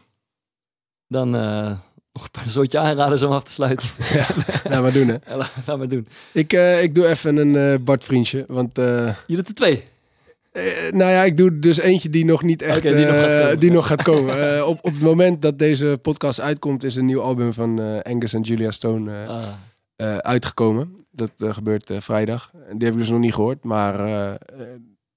Dan eh, nog een soortje aanraders om af te sluiten. Ja, laat maar doen hè. Ja, laat, laat maar doen. Ik, eh, ik doe even een eh, Bart vriendje. Want eh, Je doet er twee. eh, nou ja, ik doe dus eentje die nog niet echt die nog gaat eh, komen. die nog gaat komen. Eh, op, op het moment dat deze podcast uitkomt, is een nieuw album van eh, Angus en Julia Stone eh, Ah. eh, uitgekomen. Dat gebeurt eh, vrijdag. Die heb ik dus nog niet gehoord, maar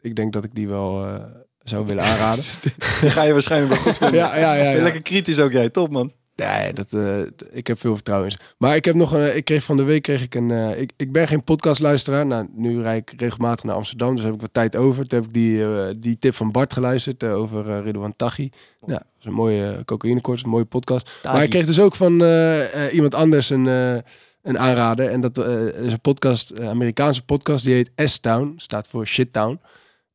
ik denk dat ik die wel eh, zou willen aanraden. Die ga je waarschijnlijk wel goed vinden. Ja, ja, ja, ja. Lekker kritisch ook jij, top man. Nee, dat, eh, ik heb veel vertrouwen in ze. Maar ik heb nog een, ik kreeg van de week kreeg ik een, eh, ik, ik ben geen podcastluisteraar. Nou, nu rijd ik regelmatig naar Amsterdam, dus heb ik wat tijd over. Toen heb ik die, eh, die tip van Bart geluisterd eh, over eh Ridwan Taghi. Ja, dat is een mooie cocaïnekoorts, een mooie podcast. Taghi. Maar ik kreeg dus ook van eh, eh, iemand anders een, eh, een aanrader. En dat eh, is een podcast, Amerikaanse podcast, die heet S-Town, staat voor Shit Town.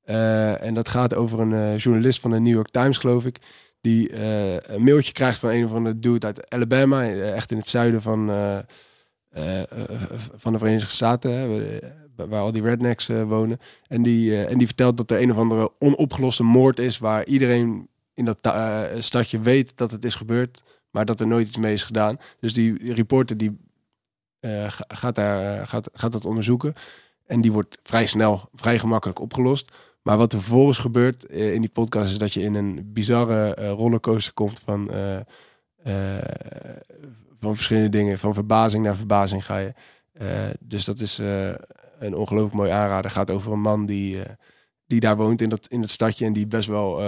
Eh, en dat gaat over een eh, journalist van de New York Times, geloof ik. Die eh, een mailtje krijgt van een of andere dude uit Alabama. Echt in het zuiden van, van de Verenigde Staten. Hè, waar- al die rednecks wonen. En die, en die vertelt dat er een of andere onopgeloste moord is. Waar iedereen in dat ta- stadje weet dat het is gebeurd. Maar dat er nooit iets mee is gedaan. Dus die reporter die ga- gaat, daar, gaat, gaat dat onderzoeken. En die wordt vrij snel, vrij gemakkelijk opgelost. Maar wat er vervolgens gebeurt eh, in die podcast is dat je in een bizarre eh, rollercoaster komt van, eh, van verschillende dingen. Van verbazing naar verbazing ga je. Dus dat is een ongelooflijk mooi aanrader. gaat over een man die, die daar woont in dat, in dat stadje en die best wel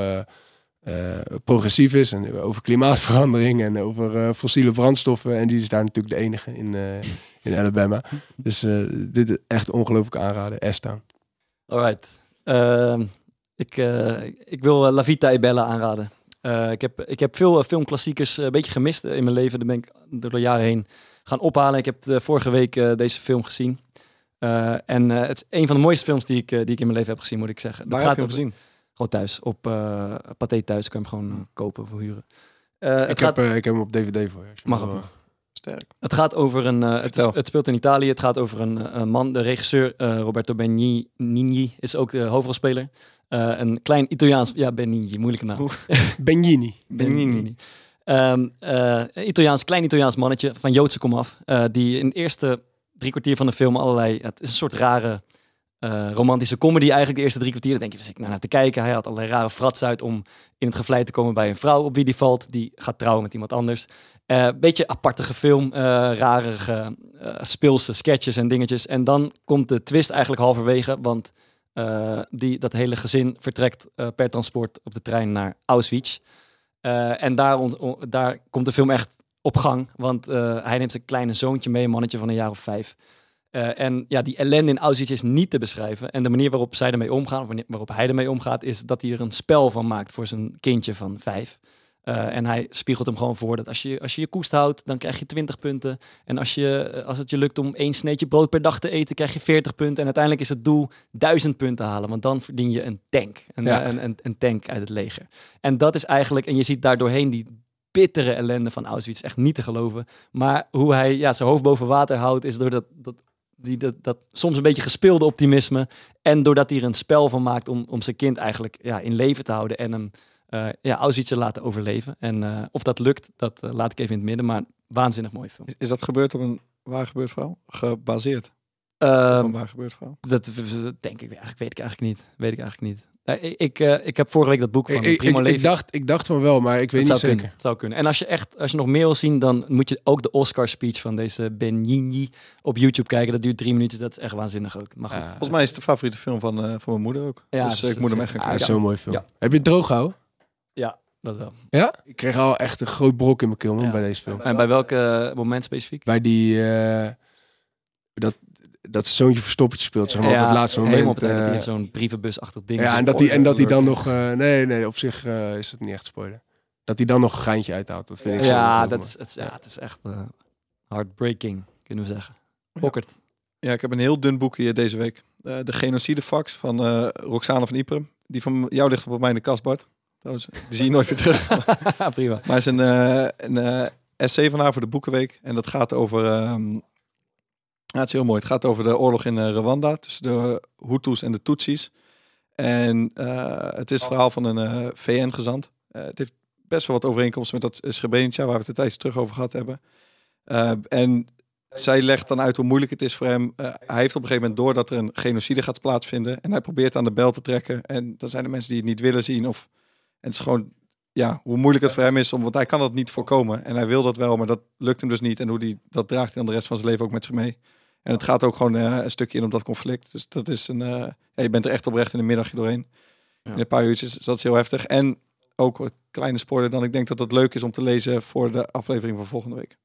progressief is. En over klimaatverandering en over fossiele brandstoffen. En die is daar natuurlijk de enige in, in Alabama. Dus dit is echt ongelooflijk aanraden. S-Town. Alright. Ehm, ik, eh, ik wil eh, La Vita e Bella aanraden. Eh, ik, heb, ik heb veel filmklassiekers een beetje gemist in mijn leven. Daar ben ik door de jaren heen gaan ophalen. Ik heb de vorige week deze film gezien. En het is een van de mooiste films die ik, die ik in mijn leven heb gezien, moet ik zeggen. Waar heb je hem gezien? Gewoon thuis. Op Pathé thuis. Kan je hem gewoon kopen of huren. Ik gaat- heb, ik heb hem op DVD voor je. Mag ook. Sterk. Het gaat over een. eh, het, is- Vertel. het speelt in Italië. Het gaat over een, eh, een man. De regisseur eh, Roberto Benigni is ook de hoofdrolspeler. Eh, een klein Italiaans. Ja, Benigni, moeilijke naam. Benigni. Benigni. Ehm, eh, een Italiaans, klein Italiaans mannetje van Joodse komaf. eh die in de eerste drie kwartier van de film allerlei. Het is een soort rare eh, romantische comedy eigenlijk. De eerste drie kwartier. Denk je, dus ik naar, naar te kijken. Hij had allerlei rare frats uit om in het gevlei te komen bij een vrouw op wie die valt. Die gaat trouwen met iemand anders. Eh beetje apartige film. eh rare speelse sketches en dingetjes. En dan komt de twist eigenlijk halverwege. Want die, dat hele gezin vertrekt per transport op de trein naar Auschwitz. En daar, daar komt de film echt op gang. Want hij neemt zijn kleine zoontje mee, een mannetje van een jaar of vijf. Eh, en ja, die ellende in Auschwitz is niet te beschrijven. En de manier waarop zij ermee omgaan, of waarop hij ermee omgaat, is dat hij er een spel van maakt voor zijn kindje van vijf. Eh, en hij spiegelt hem gewoon voor dat als je, als je je koest houdt, dan krijg je 20 punten. En als, je, eh, als het je lukt om één sneetje brood per dag te eten, krijg je 40 punten. En uiteindelijk is het doel 1000 punten halen, want dan verdien je een tank. Een, Ja. een, een, een tank uit het leger. En dat is eigenlijk, en je ziet daar doorheen die bittere ellende van Auschwitz, echt niet te geloven. Maar hoe hij ja, zijn hoofd boven water houdt, is door dat, dat, die, dat, dat soms een beetje gespeelde optimisme. En doordat hij er een spel van maakt om, om zijn kind eigenlijk ja, in leven te houden en hem eh ja, Auschwitz te laten overleven. En eh, of dat lukt, dat eh, laat ik even in het midden. Maar waanzinnig mooie film. Is, is dat gebeurd op een waar gebeurd verhaal? Gebaseerd? Ehm, op een waar gebeurd verhaal? Dat dat denk ik eigenlijk, weet ik eigenlijk niet. Weet ik eigenlijk niet. Ik, ik, eh, ik heb vorige week dat boek van Ik, ik, Primo ik, Levi. ik dacht, ik dacht van wel, maar ik weet Het niet zou zeker. Kunnen, het zou kunnen. En als je echt, als je nog meer wil zien, dan moet je ook de Oscar speech van deze Benigni op YouTube kijken. Dat duurt drie minuten. Dat is echt waanzinnig ook. Maar goed. Volgens mij is het de favoriete film van, eh, van mijn moeder ook. Ja, dus eh, ik moet hem is- echt gaan Ah, kijken. zo'n mooie film. Ja. Heb je het droog gehouden? Ja, dat wel. Ja? Ik kreeg al echt een groot brok in mijn keel bij deze film. En bij welk eh, moment specifiek? Bij die... eh, dat, dat zoontje verstoppertje speelt, zeg maar, op het laatste moment. op het eh, hij in zo'n brievenbusachtig ding ja, en dat, hij, en dat hij dan nog... eh, nee, nee, op zich eh, is het niet echt spoiler. Dat hij dan nog een geintje uithaalt, dat vind ik zo Ja, dat is, het, is, ja, het is echt eh, heartbreaking, kunnen we zeggen. Fokkert. Ja, ik heb een heel dun boek hier deze week. Eh, de Genocidefax van eh Roxane van Ypres. Die van jou ligt op mij in de kast, Bart. Trouwens, die zie je nooit weer terug. Prima. Maar het is een, eh, een essay van haar voor de Boekenweek. En dat gaat over... ehm, het is heel mooi. Het gaat over de oorlog in eh, Rwanda tussen de Hutus en de Tutsis. En eh, het is het verhaal van een eh, VN-gezant. Het heeft best wel wat overeenkomsten met dat Srebrenica, waar we het tijdje terug over gehad hebben. En zij legt dan uit hoe moeilijk het is voor hem. Hij heeft op een gegeven moment door dat er een genocide gaat plaatsvinden. En hij probeert aan de bel te trekken. En dan zijn er mensen die het niet willen zien. Of, en het is gewoon ja, hoe moeilijk het voor hem is. Om, want hij kan dat niet voorkomen. En hij wil dat wel, maar dat lukt hem dus niet. En hoe die, dat draagt hij dan de rest van zijn leven ook met zich mee. En het gaat ook gewoon eh, een stukje in op dat conflict. Dus dat is een. eh, ja, je bent er echt oprecht in een middagje doorheen. In een paar uurtjes. Dus dat is heel heftig. En ook wat kleine spoiler dan. Ik denk dat het leuk is om te lezen voor de aflevering van volgende week.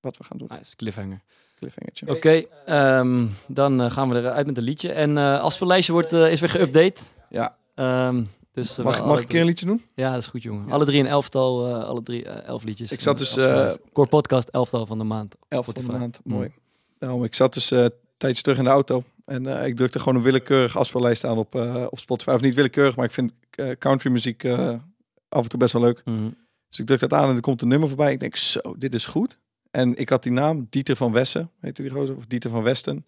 Wat we gaan doen. Nice, cliffhanger. Cliffhangertje. Oké, ehm, dan eh, gaan we eruit met een liedje. En eh als het lijstje wordt, is weer geüpdate. Ja. Ehm, dus, Mag- mag ik een keer een liedje doen? Ja, dat is goed, jongen. Alle drie een elftal, alle drie elf liedjes. Ik zat dus. Core podcast, elftal van de maand. op Elf van de maand, Mm. Nou, ik zat dus eh, een tijdje terug in de auto. En eh, ik drukte gewoon een willekeurige afspeellijst aan op, eh, op Spotify. Of niet willekeurig, maar ik vind eh, country muziek eh, af en toe best wel leuk. Mhm. Dus ik druk dat aan en er komt een nummer voorbij. Ik denk, zo, dit is goed. En ik had die naam, Dieter van Wessen, heette die gozer, of Dieter van Westen.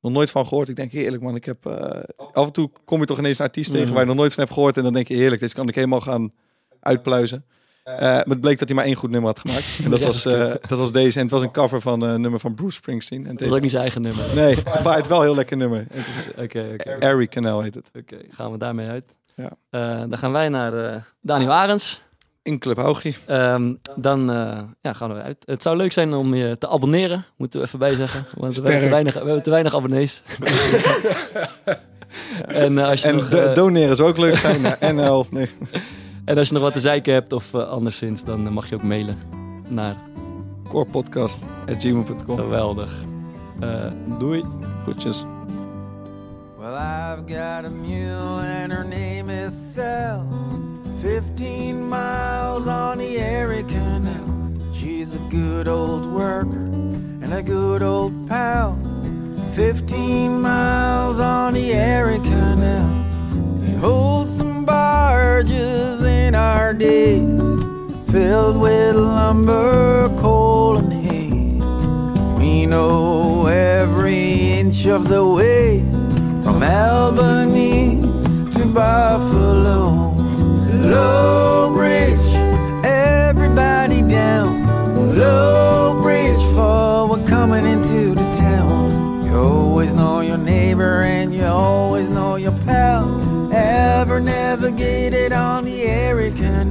Nog nooit van gehoord. Ik denk, heerlijk man, ik heb... eh, af en toe kom je toch ineens een artiest tegen Mhm. waar je nog nooit van hebt gehoord. En dan denk je, heerlijk, dit kan ik helemaal gaan uitpluizen. Eh, maar het bleek dat hij maar één goed nummer had gemaakt. En dat, was, eh, dat was deze. En het was een cover van eh, een nummer van Bruce Springsteen. En Dat was ook niet zijn eigen nummer. Nee, maar het wel een heel lekker nummer. Het is Oké, oké. Airy Canal heet het. Oké, gaan we daarmee uit. Ja. Eh, dan gaan wij naar eh, Daniel Arends. In Club. Ehm, dan eh, ja, gaan we uit. Het zou leuk zijn om je te abonneren, moeten we even bij zeggen. Want we hebben, te weinig, we hebben te weinig abonnees. en eh, als je En nog, eh, doneren zou ook leuk zijn naar NL. Nee. En als je nog wat te zeiken hebt of eh, anderszins, dan eh, mag je ook mailen naar corepodcast.gmail.com Geweldig. Eh, doei. Groetjes. Well, I've got a mule and her name is Sal. 15 miles on the Erie Canal. She's a good old worker and a good old pal. 15 miles on the Erie Canal. They hold some barges in our days, filled with lumber, coal, and hay. We know every inch of the way from Albany to Buffalo. Low bridge, everybody down. Low bridge for we're coming into the town. You always know your neighbor and you always know your ever navigated on the Erican.